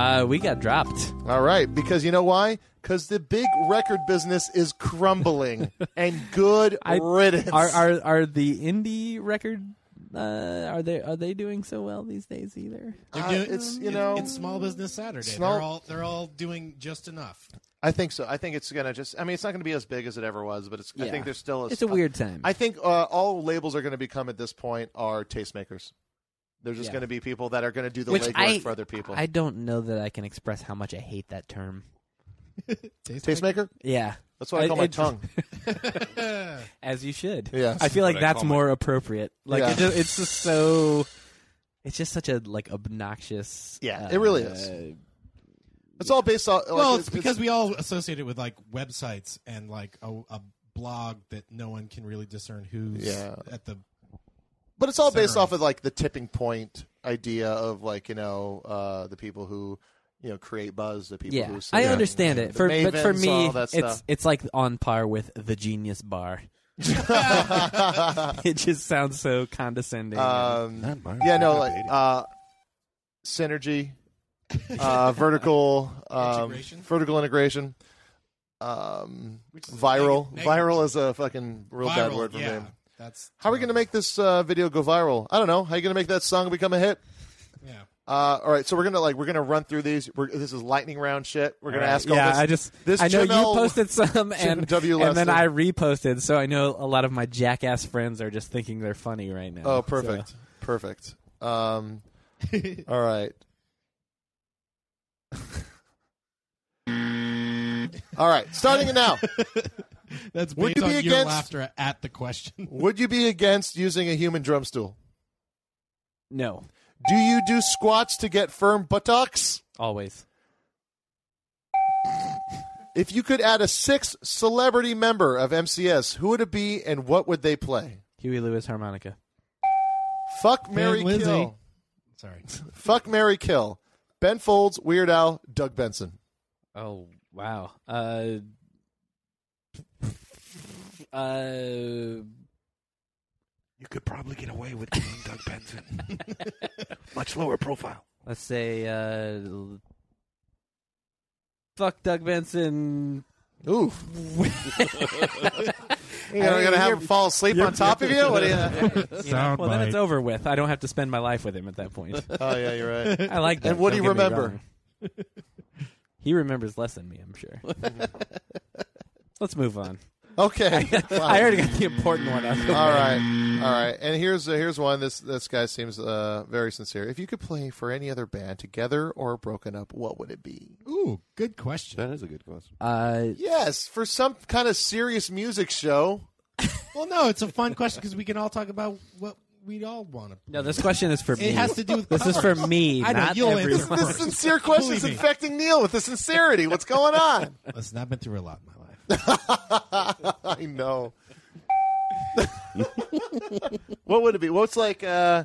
Uh, we got dropped. All right, because you know why? Because the big record business is crumbling, and good I- riddance. Are are are the indie record? Uh, are they are they doing so well these days either? They're Uh, doing, it's, you know- it's Small Business Saturday. Small- They're all they're all doing just enough. I think so. I think it's gonna just. I mean, it's not gonna be as big as it ever was, but it's. I Yeah. think there's still. A, it's a weird time. I think uh, all labels are going to become at this point are tastemakers. They're just Yeah. going to be people that are going to do the Which legwork I for other people. I don't know that I can express how much I hate that term. Tastemaker? Yeah, That's what I, I- call my it- tongue. as you should. Yes. I feel like What I that's call my- more appropriate. Like Yeah. it just, it's just so it's just such a like obnoxious. Yeah, it really uh, is. It's all based on. Like, well, it's because we all associate it with like websites and like a, a blog that no one can really discern who's Yeah. at the. But it's all based off of like the tipping point idea of like you know uh, the people who you know create buzz, the people who Yeah, who I understand the it. For but for me, it's it's like on par with the Genius Bar. it just sounds so condescending. Um, Not yeah, no, like uh, synergy, uh, vertical, um, Integration? vertical integration, um, viral. neg- viral is a fucking real bad word for yeah, me. That's How are we going to make this uh, video go viral? I don't know. How are you going to make that song become a hit? Yeah. Uh, all right, so we're gonna like we're gonna run through these. We're, this is lightning round shit. We're gonna right. ask all yeah, this. I just this I know Jim you posted some and W. and then I reposted, so I know a lot of my jackass friends are just thinking they're funny right now. Oh, So- perfect, perfect. Um, all right. all right, starting it now. That's Would based you on be your against- laughter at the question. Would you be against using a human drum stool? No, Do you do squats to get firm buttocks? always. If you could add a sixth celebrity member of MCS, who would it be and what would they play? Huey Lewis harmonica. Fuck Mary Lizzie. Kill. Sorry. Fuck Mary Kill. Ben Folds, Weird Al, Doug Benson. Oh wow. Uh, uh, You could probably get away with doing Doug Benson. Much lower profile. let's say uh, fuck Doug Benson. Oof. You're gonna have him fall asleep on top of you? What do you? You know, well, then it's over with. I don't have to spend my life with him at that point. Oh yeah, you're right. I like that. And what do don't you get me remember? wrong. he remembers less than me, I'm sure. Let's move on. Okay. I already got the important one out of the All way. right, all right. And here's uh, here's one. This this guy seems uh, very sincere. If you could play for any other band, together or broken up, what would it be? Ooh, good question. That is a good question. Uh, Yes, for some kind of serious music show. Well, no, it's a fun question because we can all talk about what we'd all want to. no, this question is for me. It has to do with This is for me, I know, not you'll answer everyone. This sincere question is Believe me. infecting Neil with the sincerity. What's going on? Listen, I've been through a lot in my life. I know. what would it be? What's like? Uh,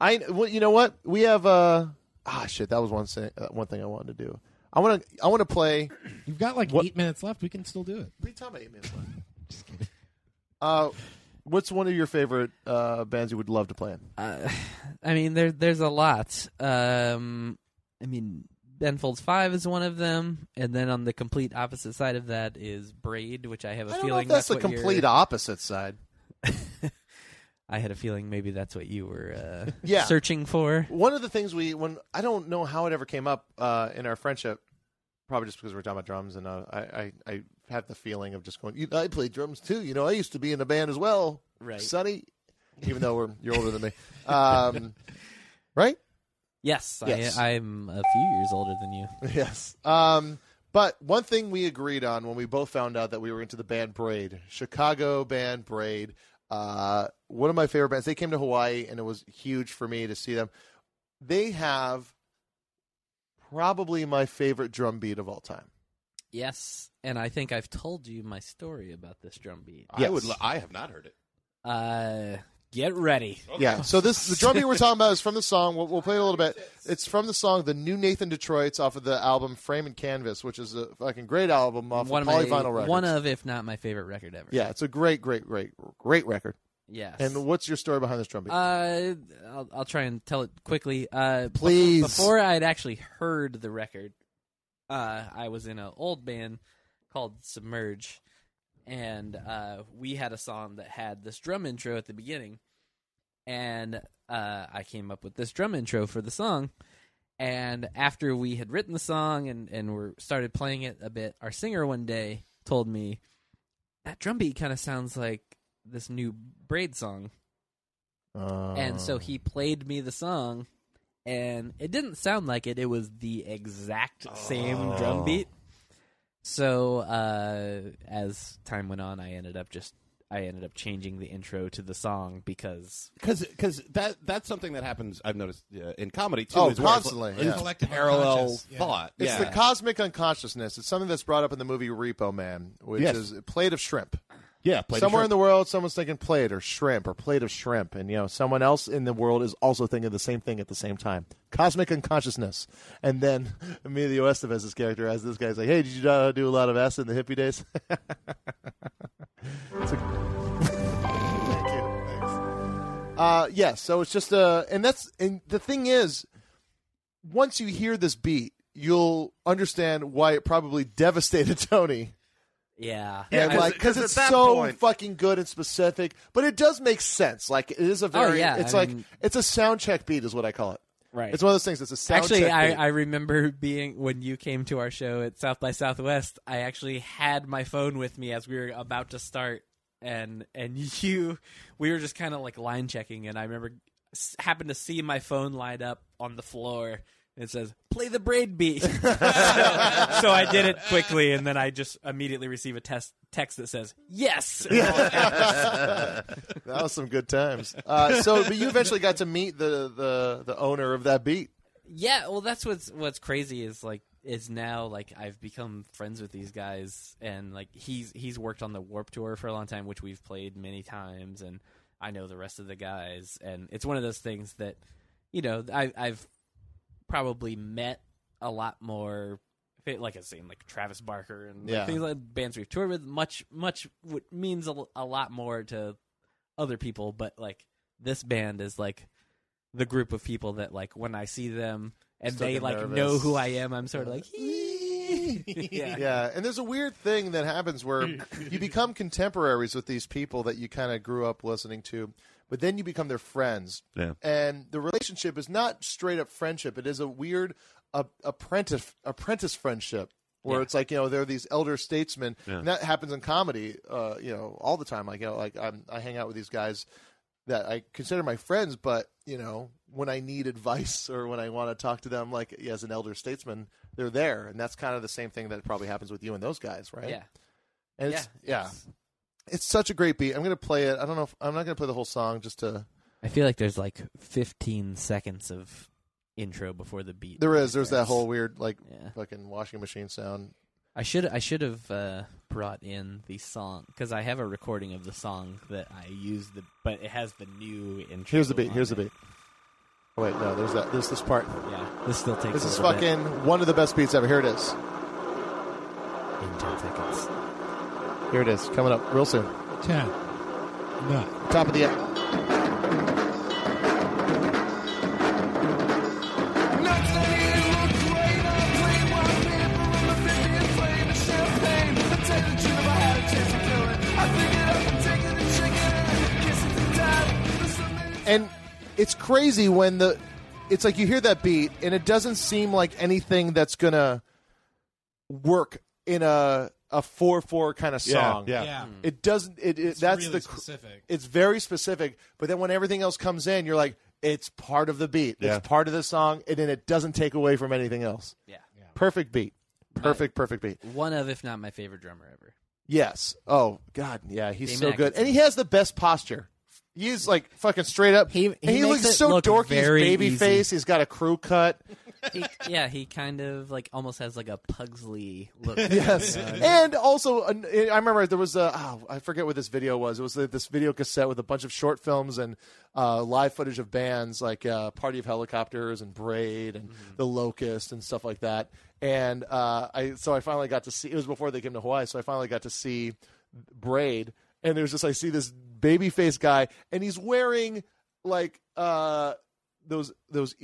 I well, you know what we have. Uh, ah, shit. That was one thing. Uh, one thing I wanted to do. I want to. I want to play. You've got like What- eight minutes left. We can still do it. What are you talking about? Eight minutes left? Just kidding. Uh, what's one of your favorite uh, bands you would love to play in? Uh, I mean, there there's a lot. Um, I mean, Ben Folds Five is one of them, and then on the complete opposite side of that is Braid, which I have a I feeling if that's, the what you're- complete opposite side. I had a feeling maybe that's what you were uh, Yeah. searching for. One of the things we when I don't know how it ever came up uh, in our friendship, probably just because we're talking about drums, and uh, I, I I have the feeling of just going. "You- I play drums too. You know, I used to be in a band as well, Right. Sonny. Even though we're you're older than me, um, right? Yes, Yes. I, I'm a few years older than you. Yes. Um, but one thing we agreed on when we both found out that we were into the band Braid, Chicago band Braid. Uh, one of my favorite bands. They came to Hawaii, and it was huge for me to see them. They have probably my favorite drum beat of all time. Yes, and I think I've told you my story about this drum beat. I Yes. would. lo- I have not heard it. Uh, get ready. Yeah. So this the drum beat we're talking about is from the song. We'll, we'll play it a little bit. It's from the song "The New Nathan Detroit's" off of the album "Frame and Canvas," which is a fucking great album off one of of Polyvinyl my, Records. one of, if not my favorite record ever. yeah, it's a great, great, great, great record. Yes. And what's your story behind this drum beat? Uh, I'll, I'll try and tell it quickly. Uh, Please. Before I'd actually heard the record, uh, I was in an old band called Submerge, and uh, we had a song that had this drum intro at the beginning, and uh, I came up with this drum intro for the song. And after we had written the song and and were started playing it a bit, our singer one day told me that drum beat kind of sounds like this new Braid song. And so Oh. he played me the song, and it didn't sound like it. It was the exact same drum beat. So uh, as time went on, I ended up just I ended up changing the intro to the song because because because that that's something that happens. I've noticed uh, in comedy too. Oh, is where it's- constantly, it's yeah. Collective parallel unconscious, yeah. thought. It's yeah. the cosmic unconsciousness. It's something that's brought up in the movie Repo Man, which Yes. is a plate of shrimp. Yeah. Somewhere in the world, someone's thinking plate or shrimp or plate of shrimp, and you know someone else in the world is also thinking the same thing at the same time. Cosmic unconsciousness, and then Emilio Estevez's character as this guy's like, "Hey, did you uh, do a lot of acid in the hippie days?" It's a- Thank you. Thanks. Uh, yes. so it's just uh, and that's and the thing is, once you hear this beat, you'll understand why it probably devastated Tony. Yeah, Yeah, And like because 'cause it's so point- fucking good and specific, but it does make sense. Like it is a oh, very, Oh, yeah, it's I like mean- it's a sound check beat, is what I call it. right. It's one of those things. It's a sound actually, check I, beat. I remember being when you came to our show at South by Southwest. I actually had my phone with me as we were about to start, and and you, we were just kind of like line checking, and I remember happened to see my phone light up on the floor. And It says "Play the braid beat," so, so I did it quickly, and then I just immediately receive a test text that says "Yes." that was some good times. Uh, so, but you eventually got to meet the the the owner of that beat. Yeah, well, that's what's what's crazy is like is now like I've become friends with these guys, and like he's he's worked on the Warped Tour for a long time, which we've played many times, and I know the rest of the guys, and it's one of those things that you know I, I've probably met a lot more. Like I was saying, like Travis Barker and like, Yeah. things like bands we've toured with, much much w- means a, a lot more to other people, but like this band is like the group of people that like when I see them and Still they like nervous. know who I am, I'm sort of like, yeah. Yeah, and there's a weird thing that happens where you become contemporaries with these people that you kind of grew up listening to, but then you become their friends. Yeah. And the relationship is not straight up friendship; it is a weird uh, apprentice apprentice friendship. Where Yeah. it's like you know there are these elder statesmen, Yeah. and that happens in comedy, uh, you know, all the time. Like you know, like I'm, I hang out with these guys that I consider my friends, but you know, when I need advice or when I want to talk to them, like as an elder statesman, they're there, and that's kind of the same thing that probably happens with you and those guys, right? Yeah. and it's, yeah. yeah, it's such a great beat. I'm gonna play it. I don't know. if I'm not gonna play the whole song just to. I feel like there's like 15 seconds of intro before the beat. There is. There's that whole weird like Yeah. fucking washing machine sound. I should I should have uh, brought in the song because I have a recording of the song that I use the but it has the new intro. Here's the beat. on Here's the it. beat. Oh, wait, no. There's that. There's this part. Yeah, this still takes. This a is little fucking one of the best beats ever. Here it is. bit in 10 seconds. Here it is. Coming up real soon. Ten. Nine. Top of the act. And it's crazy when the it's like you hear that beat and it doesn't seem like anything that's gonna work in a a four four kind of song. Yeah. Yeah. It doesn't. It, it It's that's really the cr- specific. It's very specific. But then when everything else comes in, you're like, it's part of the beat. Yeah. It's part of the song, and then it doesn't take away from anything else. Yeah. Perfect beat. Perfect, perfect beat. One of, if not my favorite drummer ever. Yes. Oh God. Yeah. He's Damon so good, Atkinson. and he has the best posture. He's like fucking straight up. He- he he looks so look dorky. His very baby easy. face. He's got a crew cut. He, yeah, he kind of like almost has like a Pugsley look. Yes, and also uh, I remember there was a oh, I forget what this video was. It was uh, this video cassette with a bunch of short films and uh, live footage of bands like uh, Party of Helicopters and Braid and The Locust and stuff like that. And uh, I so I finally got to see. It was before they came to Hawaii, so I finally got to see Braid. And there's just I see this baby face guy, and he's wearing like uh, those those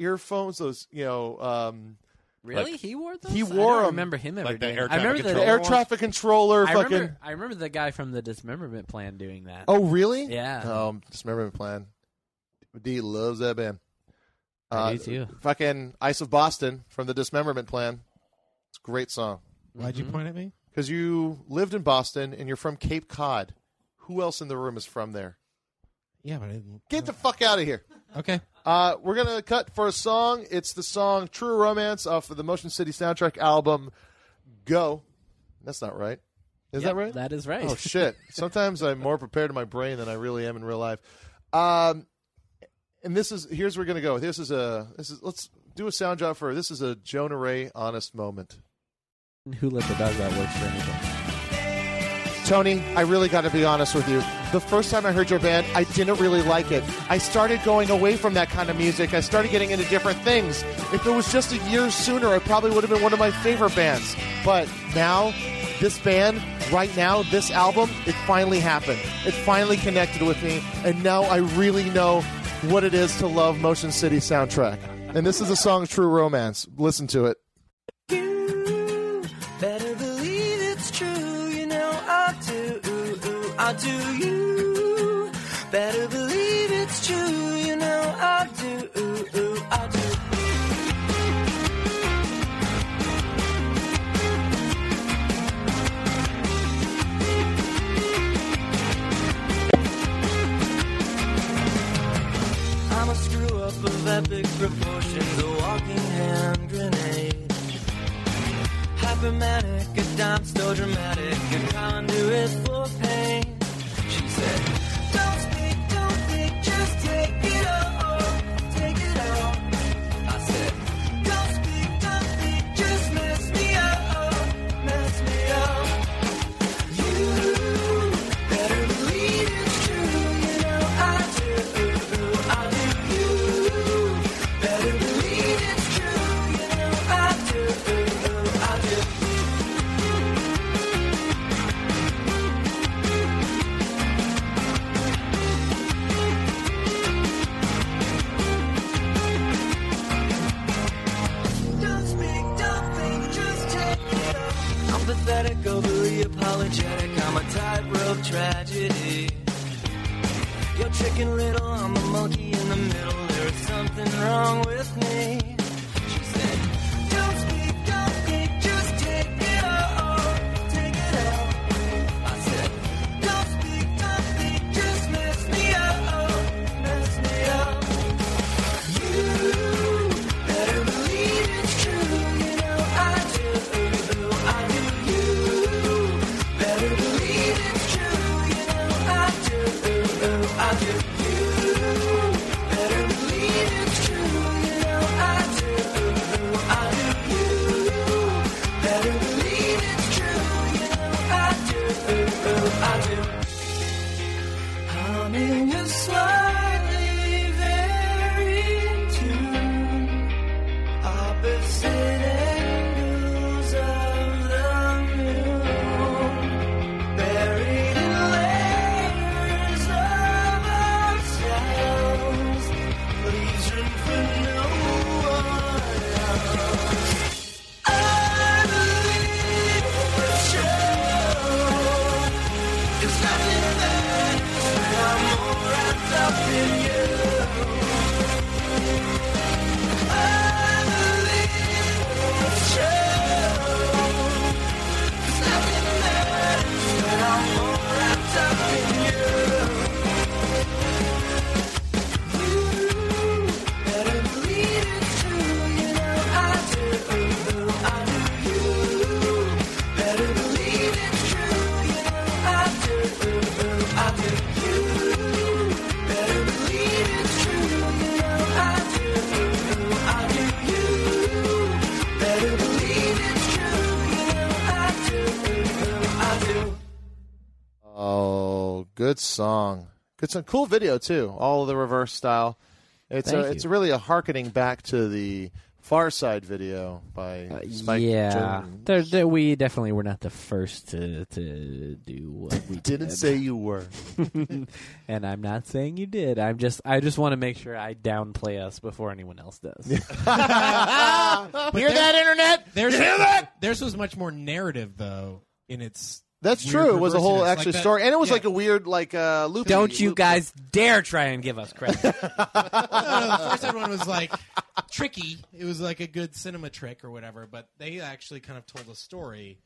earphones, those you know. Um, Really, he wore those. He I wore don't 'em. remember him ever Like the air I remember traffic the the air traffic controller, I fucking. remember, I remember the guy from the Dismemberment Plan doing that. Oh, really? Yeah. Um, Dismemberment Plan. D loves that band. I do too. Fucking Ice of Boston from the Dismemberment Plan. It's a great song. Why'd you point at me? Because you lived in Boston and you're from Cape Cod. Who else in the room is from there? Yeah, but I didn't. Get the fuck out of here. Okay. Uh, we're gonna cut for a song. It's the song "True Romance" off of the Motion City soundtrack album. Go. That's not right. Is Yep, that right? That is right. Oh shit! Sometimes I'm more prepared in my brain than I really am in real life. Um, and this is here's where we're gonna go. This is a this is let's do a sound job for this is a Jonah Ray honest moment. Who let the dog out works for anything? Tony, I really got to be honest with you. The first time I heard your band, I didn't really like it. I started going away from that kind of music. I started getting into different things. If it was just a year sooner, I probably would have been one of my favorite bands. But now, this band, right now, this album, it finally happened. It finally connected with me, and now I really know what it is to love Motion City soundtrack. And this is the song True Romance. Listen to it. I do. You better believe it's true, you know I do, I do. I'm a screw up of epic proportions, a walking hand grenade. Hypermanic, a dime store dramatic, a conduit for pain. Apologetic. I'm a tightrope tragedy. You're chicken little, I'm a monkey in the middle. There is something wrong with me. Song. Good song. Cool video too. All of the reverse style. It's Thank a, you. it's really a harkening back to the Pharcyde video by Uh, Spike yeah, Jones. there, there, we definitely were not the first to to do what we Didn't did. say you were. and I'm not saying you did. I'm just I just want to make sure I downplay us before anyone else does. Hear that, internet? Theirs, theirs was much more narrative, though, in its. That's true. It was a whole reversiness. Like story, and it was yeah. like a weird, like uh, loop. Don't you loop- guys dare try and give us credit. no, no, the first one was like tricky. It was like a good cinema trick or whatever, but they actually kind of told a story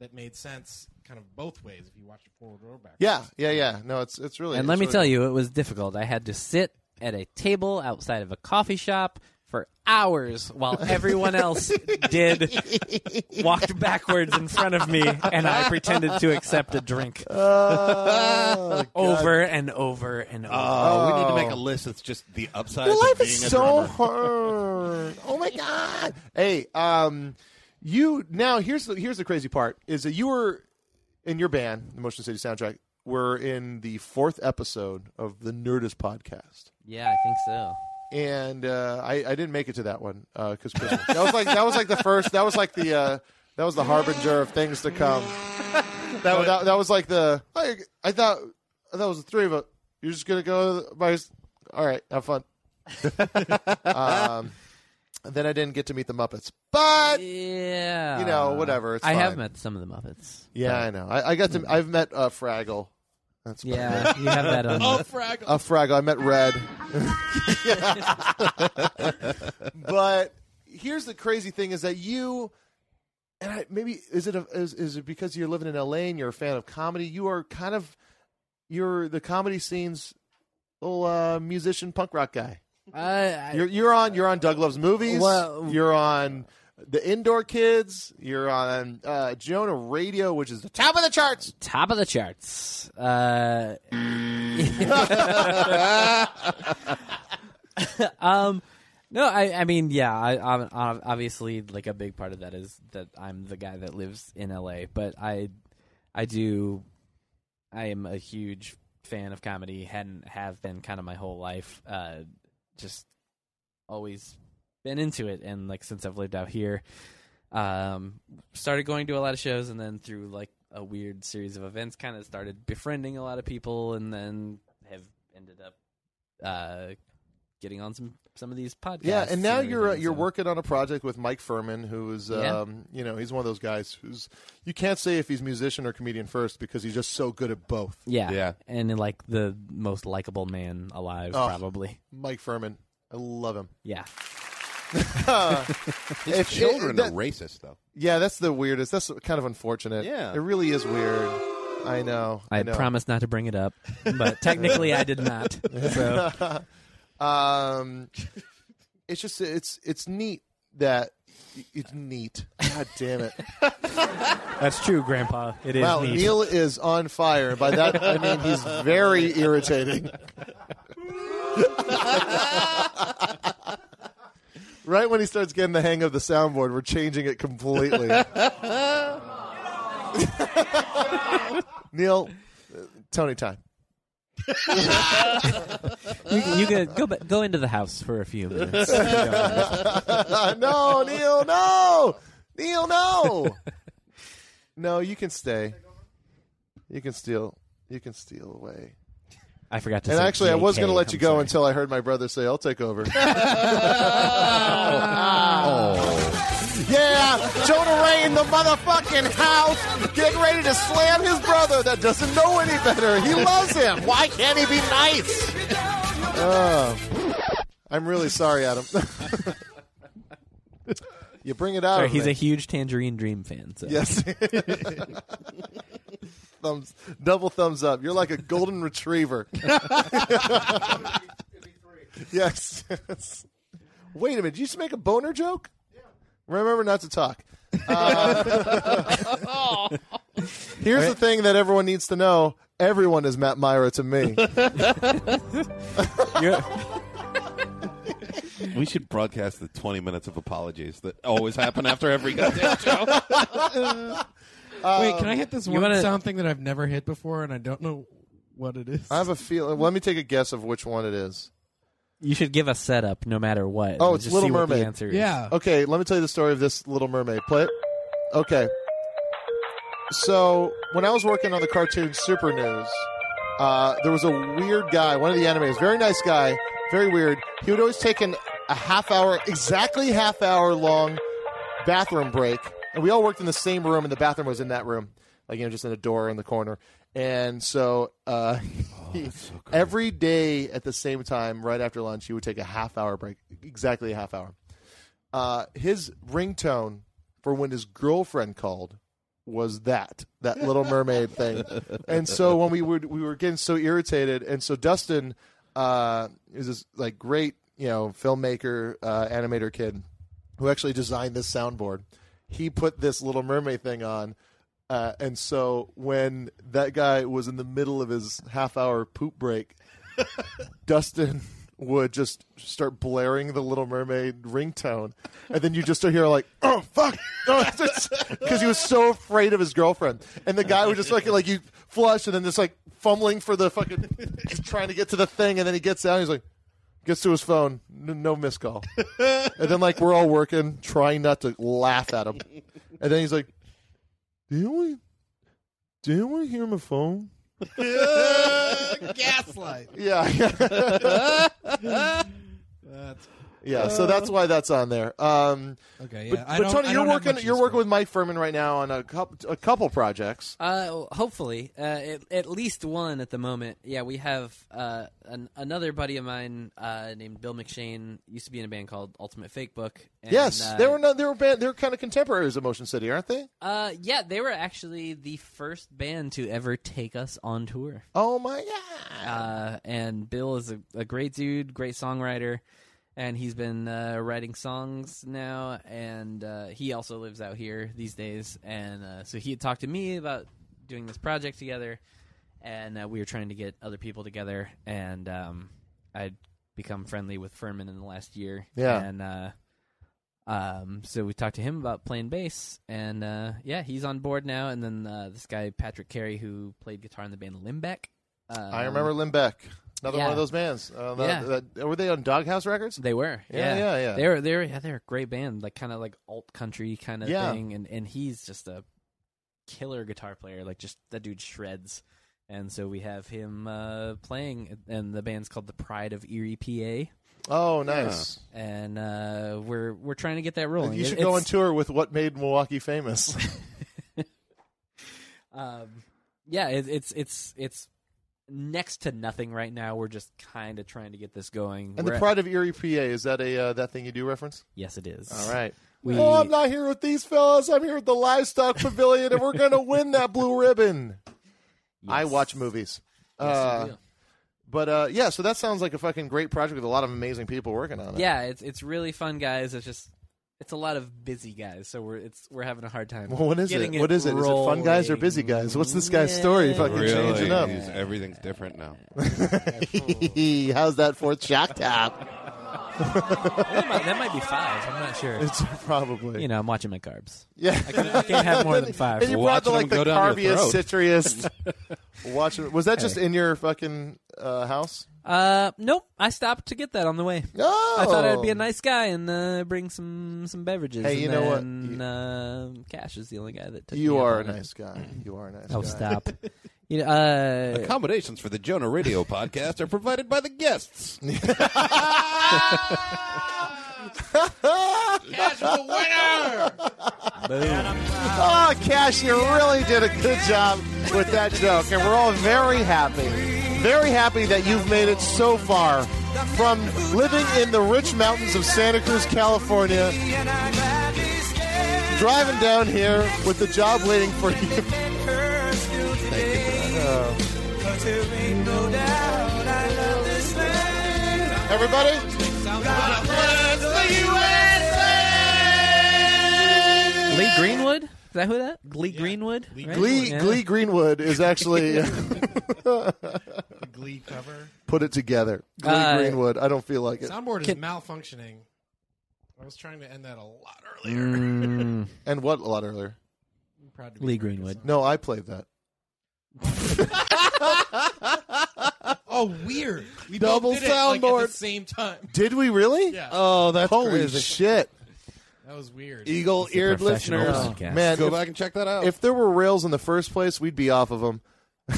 that made sense kind of both ways if you watch it forward or back. Yeah, yeah, yeah. No, it's it's really. and it's let me really tell cool. you, it was difficult. I had to sit at a table outside of a coffee shop for hours while everyone else did walked backwards in front of me and I pretended to accept a drink Oh, over and over and over. Oh, we need to make a list that's just the upsides Your of life being is a so hard. Oh my god. Hey, um, you now here's the here's the crazy part is that you were in your band, the Motion City Soundtrack. Were in the fourth episode of the Nerdist podcast. Yeah, I think so. And uh, I, I didn't make it to that one because Christmas. That was like that was like the first. That was like the uh, that was the harbinger of things to come. that, was, that, that was like the. I, I thought that was the three of us. You're just gonna go by. All right, have fun. um, then I didn't get to meet the Muppets, but Yeah. You know, whatever, it's I have met some of the Muppets. yeah, I know. I, I got to. I've met uh, Fraggle. That's about Yeah, you have that on. Oh, Fraggle. a Fraggle. I met Red. but here's the crazy thing: is that you and I, maybe is it a, is is it because you're living in LA and you're a fan of comedy? You are kind of you're the comedy scene's little uh, musician punk rock guy. I, I, You're you're on you're on Doug Loves Movies. Well- you're on the Indoor Kids. You're on uh, Jonah Raydio, which is the top of the charts. top of the charts. Uh, um, no, I, I mean, yeah, I, I'm I'm obviously like a big part of that is that I'm the guy that lives in LA, but I, I do, I am a huge fan of comedy. Hadn't have been kind of my whole life. Uh, just always been into it, and like since I've lived out here, um, started going to a lot of shows, and then through like a weird series of events, kind of started befriending a lot of people, and then have ended up uh, getting on some some of these podcasts. Yeah, and now you're uh, you're so- working on a project with Mike Phirman, who's Yeah. um, you know he's one of those guys who's you can't say if he's musician or comedian first because he's just so good at both. Yeah, Yeah. and like the most likable man alive, Oh. probably. Mike Phirman, I love him. Yeah, His If- children that- are racist, though. Yeah, that's the weirdest. That's kind of unfortunate. Yeah. it really is weird. I know. I, I know. promised not to bring it up, but technically I did not. So um, it's just it's it's neat that it's neat. God damn it! that's true, Grandpa. It is wow, neat. Neil is on fire. By that I mean he's very irritating. right when he starts getting the hang of the soundboard, we're changing it completely. Neil, uh, Tony time. you, you could go ba- go into the house for a few minutes. no, Neil, no, Neil, no, no. You can stay. You can steal. You can steal away. I forgot to. And say actually, I was going to let you go sorry. until I heard my brother say, "I'll take over." Yeah, Jonah Ray in the motherfucking house, getting ready to slam his brother that doesn't know any better. He loves him. Why can't he be nice? Uh, I'm really sorry, Adam. you bring it out. Sorry, of he's me. a huge Tangerine Dream fan. So. Yes. thumbs, double thumbs up. You're like a golden retriever. yes. Wait a minute. Did you just make a boner joke? Yeah. Remember not to talk. Uh, here's the thing that everyone needs to know. Everyone is Matt Mira to me. You're- We should broadcast the 20 minutes of apologies that always happen after every goddamn show. Wait, can I hit this one wanna- sound thing that I've never hit before, and I don't know what it is? I have a feeling. Let me take a guess of which one it is. you should give a setup no matter what. Oh, and it's just Little see what Mermaid. The answer is. yeah. Okay, let me tell you the story of this Little Mermaid. Play it. Okay. So when I was working on the cartoon Super News, uh, there was a weird guy, one of the animators, very nice guy, very weird. He would always take an, a half hour, exactly half hour long bathroom break, and we all worked in the same room, and the bathroom was in that room, like you know, just in a door in the corner. And so, uh, he- every day at the same time, right after lunch, he would take a half hour break, exactly a half hour uh, his ringtone for when his girlfriend called was that that Little Mermaid thing, and so when we would we were getting so irritated, and so Dustin uh, is this like great you know, filmmaker, uh, animator kid who actually designed this soundboard. He put this Little Mermaid thing on. Uh, and so when that guy was in the middle of his half hour poop break, Dustin would just start blaring the Little Mermaid ringtone, and then you just hear like, "Oh fuck!" because he was so afraid of his girlfriend, and the guy would just fucking like you flush, and then just like fumbling for the fucking, just trying to get to the thing, and then he gets out, and he's like, gets to his phone, n- no missed call, and then like we're all working, trying not to laugh at him, and then he's like, "Didn't we? Didn't we hear my phone?" Gaslight. Yeah, That's yeah. So that's why that's on there. Um, okay. but, I but don't- Tony, I you're don't have working. much You're use working for with Mike Phirman right now on a couple, a couple projects. Uh, hopefully, uh, at, at least one at the moment. Yeah, we have uh, an, another buddy of mine uh, named Bill McShane. Used to be in a band called Ultimate Fakebook. And, yes, uh, they were. No, they were. Band, they were kind of contemporaries of Motion City, aren't they? Uh, yeah, they were actually the first band to ever take us on tour. Oh my god! Uh, and Bill is a, a great dude, great songwriter, and he's been uh, writing songs now. And uh, he also lives out here these days. And uh, so he had talked to me about doing this project together, and uh, we were trying to get other people together. And um, I'd become friendly with Phirman in the last year. Yeah. and uh, um, so we talked to him about playing bass, and uh, yeah, he's on board now. And then uh, this guy Patrick Carey, who played guitar in the band Limbeck. I remember Limbeck, another yeah. one of those bands. Uh, that- Yeah. that- were they on Doghouse Records? They were. Yeah, Yeah, yeah, yeah. They were. They were. Yeah, they're a great band, like kind of like alt country kind of Yeah. thing. And and he's just a killer guitar player. Like just that dude shreds. And so we have him uh, playing, and the band's called the Pride of Erie, PA. Oh, nice. And uh, we're we're trying to get that rolling. You It- should go on tour with what made Milwaukee famous. Um, yeah, it, it's it's it's next to nothing right now. We're just kind of trying to get this going. and We're the at- Pride of Erie, PA, is that a uh, that thing you do reference? yes, it is. All right. We- oh, I'm not here with these fellas. I'm here with the Livestock Pavilion, and we're going to win that blue ribbon. I Yes. watch movies. Yes, you uh, but uh, yeah, so that sounds like a fucking great project with a lot of amazing people working on it. Yeah, it's it's really fun, guys. It's just it's a lot of busy guys, so we're it's we're having a hard time. Well, what is getting it? What is it? Is it fun guys or busy guys? What's this guy's story? Fucking Really, changing up. He's- everything's different now. How's that fourth shock top? That, might, that might be five. I'm not sure. It's probably. You know, I'm watching my carbs. yeah. I can't, I can't have more than five. And you brought the Watching like them the go down your carbiest, throat. citriest. Watching. Was that just in your fucking uh, house? Uh, nope. I stopped to get that on the way. Oh, I thought I'd be a nice guy and uh, bring some some beverages. Hey, you and know what? then, uh, Cash is the only guy that took You me up are a on it. nice guy. You are a nice guy. Oh, guy. stop. You know, uh, Accommodations for the Jonah Raydio podcast are provided by the guests. Cash the winner. Oh, Cash, you really did a good job with that joke, and we're all very happy. Very happy that you've made it so far from living in the rich mountains of Santa Cruz, California, driving down here with the job waiting for you. Oh. Everybody? Lee Greenwood. Is that who that? Lee Greenwood. right? Glee, Yeah. Glee Greenwood is actually Glee cover. put it together. Glee Uh, Greenwood. I don't feel like it. Soundboard is Can- malfunctioning. I was trying to end that a lot earlier. Mm, And what a lot earlier? I'm proud to be Lee a part of Greenwood. No, I played that. Song. Oh, weird. We Double both did it, like, soundboard. at the same time. Did we really? Yeah. Oh, that's holy crazy. shit! That was weird. Eagle-eared professional listeners, podcast. Man, go if, back and check that out. if there were rails in the first place, we'd be off of them.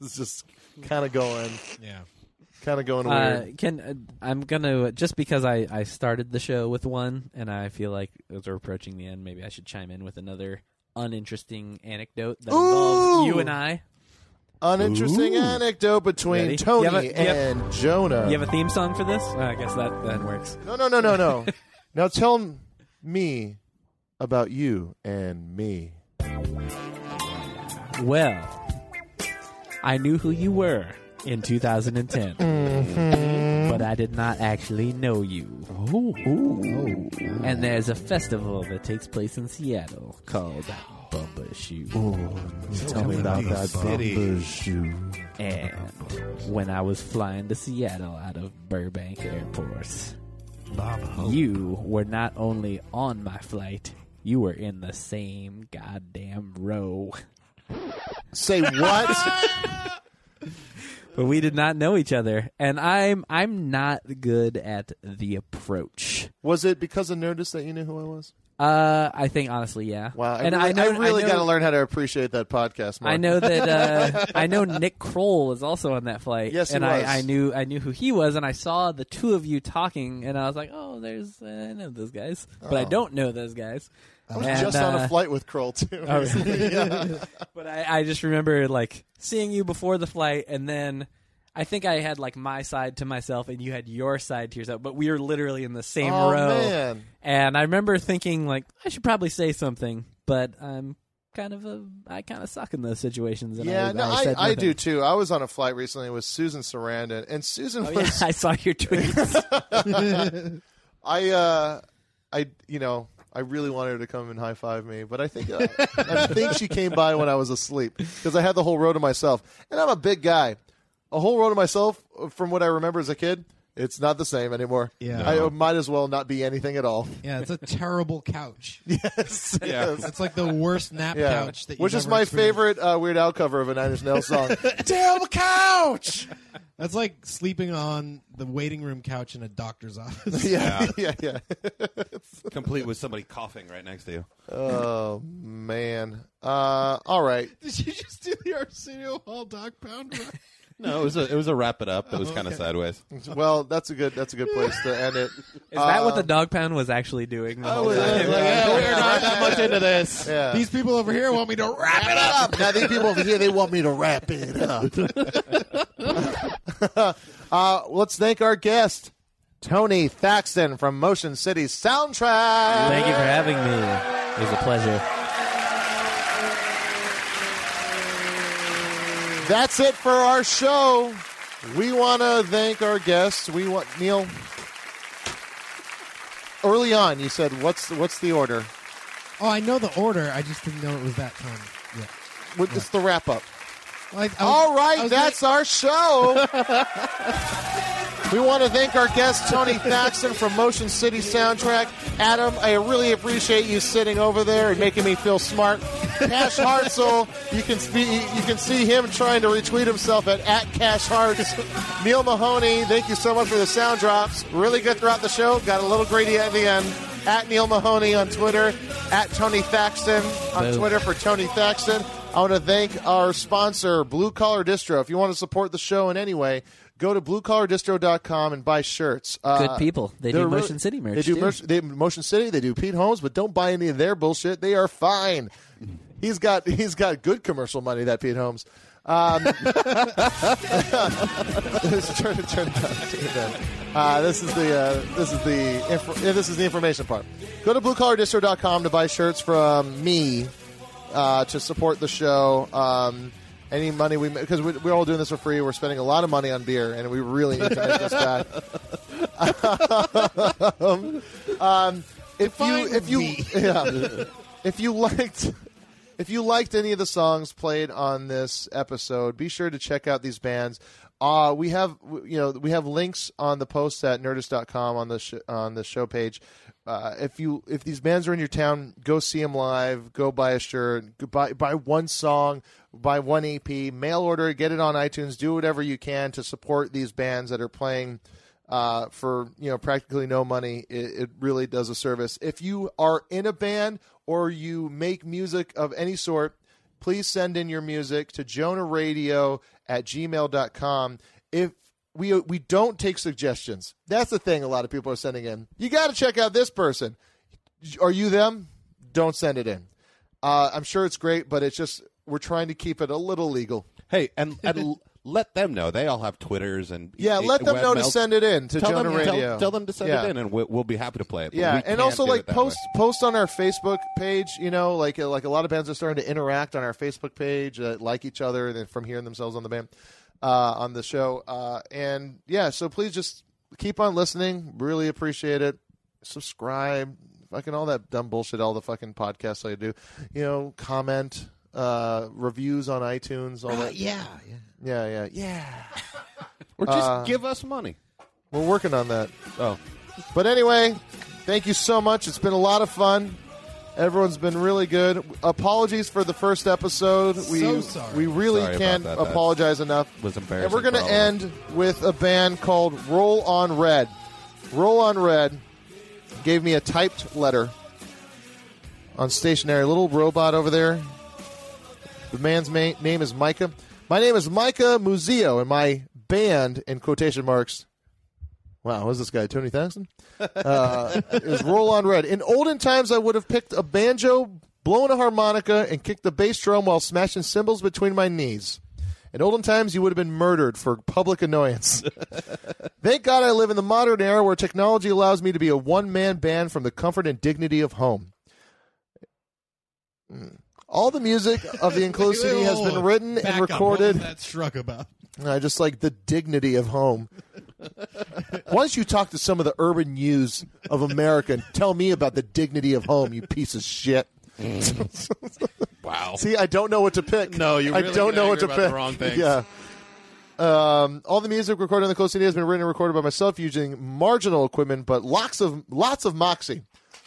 it's just kind of going, Yeah. kind of going Uh, weird. can uh, I'm gonna just because I I started the show with one and I feel like as we're approaching the end, maybe I should chime in with another uninteresting anecdote that involves Ooh. you and I. Uninteresting Ooh. anecdote between Ready? Tony You have a- you have- and Jonah. You have a theme song for this? Uh, I guess that that works. no, no, no, no, no. now tell me about you and me. Well, I knew who you were in 2010, Mm-hmm. but I did not actually know you. Oh, And there's a festival that takes place in Seattle called Bumbershoot. tell me about that bumper shoe. And when I was flying to Seattle out of Burbank Airport, Bob you were not only on my flight, you were in the same goddamn row. Say what? But we did not know each other, and I'm I'm not good at the approach. was it because of Nerdist that you knew who I was? Uh, I think honestly, yeah. Wow, I and really, I know I really got to learn how to appreciate that podcast more. I know that uh, I know Nick Kroll is also on that flight. Yes, he and was. I, I knew I knew who he was, and I saw the two of you talking, and I was like, "Oh, there's uh, I know those guys, but I Oh. don't know those guys." I was And, just on uh, a flight with Kroll too. Oh, yeah. But I, I just remember like seeing you before the flight, and then I think I had like my side to myself, and you had your side to yourself. But we were literally in the same oh row, man, and I remember thinking like I should probably say something, but I'm kind of a I kind of suck in those situations. And yeah, I, no, I, I, do too. I was on a flight recently with Susan Sarandon, and Susan Oh, yeah, I saw your tweets. I uh I you know I really wanted her to come and high five me, but I think uh, I think she came by when I was asleep because I had the whole row to myself, and I'm a big guy. A whole row to myself, from what I remember as a kid, it's not the same anymore. Yeah. I might as well not be anything at all. Yeah, it's a terrible couch. yes, it Yeah. It's like the worst nap Yeah. couch that you've Which is ever my favorite uh, Weird Al cover of a Nine Inch Nails song. Terrible couch. That's like sleeping on the waiting room couch in a doctor's office. yeah, yeah, yeah. Complete with somebody coughing right next to you. Oh man. Uh, all right. Did you just do the Arsenio Hall dog pound? run? No, it was a it was a wrap it up. It was kind of okay. sideways. Well, that's a good. That's a good place to end it. Is that what the Um, dog pound was actually doing? the whole time? yeah, yeah, we're not that much into this. Yeah. These people over here want me to wrap it up. now these people over here they want me to wrap it up. uh, let's thank our guest, Tony Thaxton from Motion City Soundtrack. Thank you for having me. It was a pleasure. That's it for our show. We want to thank our guests. We want Neil. Early on, you said, "What's the, what's the order?" Oh, I know the order. I just didn't know it was that time. Yeah. It's the wrap up. Well, I- I was- All I right, was that's our show. we want to thank our guest Tony Thaxton from Motion City Soundtrack. Adam, I really appreciate you sitting over there and making me feel smart. Cash Hartzell, you can spe- you can see him trying to retweet himself at, at Cash Hearts. Neil Mahoney, thank you so much for the sound drops. Really good throughout the show. Got a little greedy at the end. At Neil Mahoney on Twitter. At Tony Thaxton on Twitter for Tony Thaxton. I want to thank our sponsor, Blue Collar Distro. If you want to support the show in any way, go to bluecollardistro.com and buy shirts. Uh, Good people. They do they're really- Motion City merch, They do merch, they, Motion City. They do Pete Holmes, but don't buy any of their bullshit. They are fine. He's got he's got good commercial money. That Pete Holmes. Um, turn, turn turn. Uh, this is the uh, this is the yeah, this is the information part. Go to bluecollardistro.com to buy shirts from me uh, to support the show. Um, any money we because we, we're all doing this for free. We're spending a lot of money on beer, and we really need to make this back. um, um, if you if you yeah, if you liked if you liked any of the songs played on this episode, be sure to check out these bands. Uh, we have you know we have links on the post at nerdist.com on the sh- on the show page. Uh, if you if these bands are in your town, go see them live. Go buy a shirt. Go buy buy one song. Buy one EP. Mail order. Get it on iTunes. Do whatever you can to support these bands that are playing uh, for you know practically no money. It, it really does a service. If you are in a band or you make music of any sort, please send in your music to jonahraydio at gmail.com. If we we don't take suggestions. That's the thing a lot of people are sending in. You got to check out this person. Are you them? Don't send it in. Uh, I'm sure it's great, but it's just we're trying to keep it a little legal. Hey, and, and let them know. They all have Twitters and Yeah, let them know to send it in to tell Jonah them, Raydio. Tell, tell them to send Yeah. it in, and we'll, we'll be happy to play it. Yeah, and also like post way. post on our Facebook page. You know, like like a lot of bands are starting to interact on our Facebook page, uh, like each other, and from hearing themselves on the band uh, on the show. Uh, and yeah, so please just keep on listening. Really appreciate it. Subscribe. Fucking all that dumb bullshit. All the fucking podcasts I do. You know, comment, uh, reviews on iTunes. All Uh, that. yeah, yeah, yeah, yeah. Or just Uh, give us money. We're working on that. Oh, But anyway, thank you so much. It's been a lot of fun. Everyone's been really good. Apologies for the first episode. We So sorry. we really Sorry can't that. That apologize enough. was embarrassing. And we're going to all end with a band called Roll on Red. Roll on Red gave me a typed letter on stationery. A little robot over there. The man's ma- name is Micah. My name is Micah Muzio, and my band, in quotation marks, Wow, who's this guy? Tony Thaxton? Uh, is Roll on Red. In olden times, I would have picked a banjo, blown a harmonica, and kicked the bass drum while smashing cymbals between my knees. In olden times, you would have been murdered for public annoyance. Thank God I live in the modern era where technology allows me to be a one man band from the comfort and dignity of home. Mm. All the music of the wait, has been written Back and up. What was recorded. that struck about? I just like the dignity of home. Why don't you talk to some of the urban youths of America and tell me about the dignity of home, you piece of shit? wow. See, I don't know what to pick. No, you I don't get know what to pick. the wrong things. Yeah. Um, all the music recorded on the Close CD has been written and recorded by myself using marginal equipment, but lots of lots of moxie.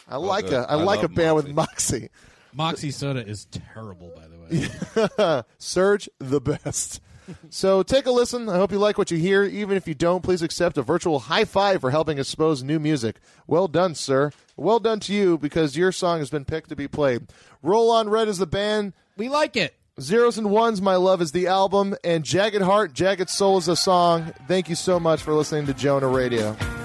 I like good. a I, I like a love band with moxie. Moxie soda is terrible, by the way. Surge the best. So take a listen. I hope you like what you hear. Even if you don't, please accept a virtual high five for helping expose new music. Well done, sir. Well done to you because your song has been picked to be played. Roll on Red is the band. We like it. Zeros and Ones, My Love is the album, and Jagged Heart, Jagged Soul is the song. Thank you so much for listening to Jonah Raydio.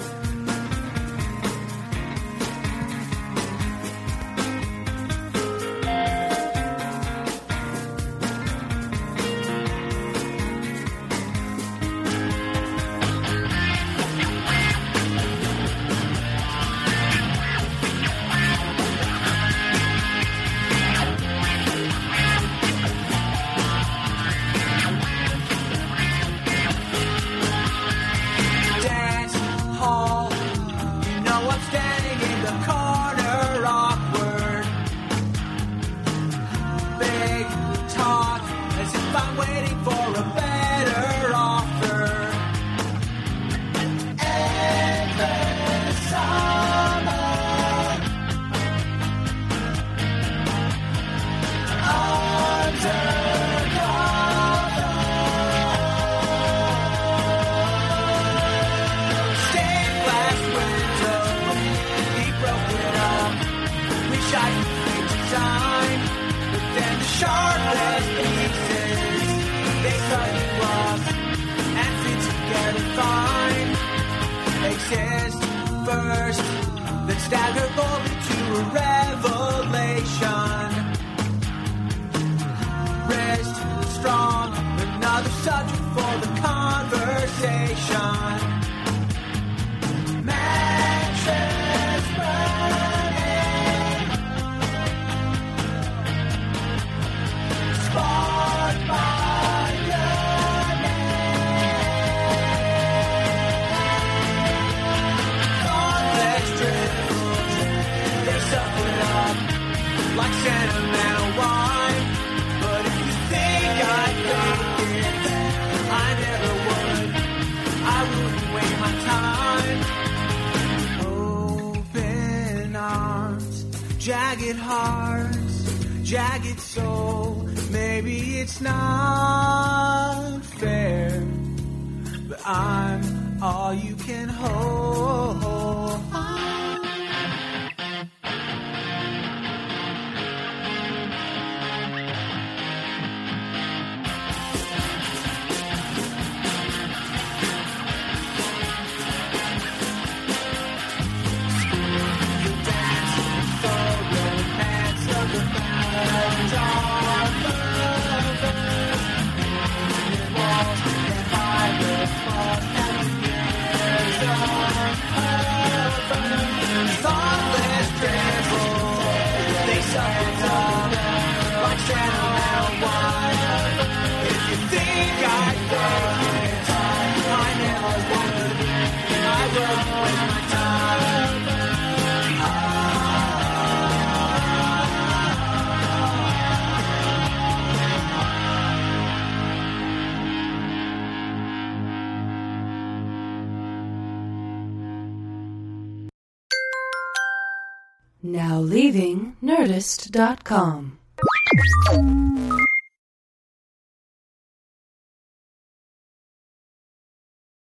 Nerdist.com.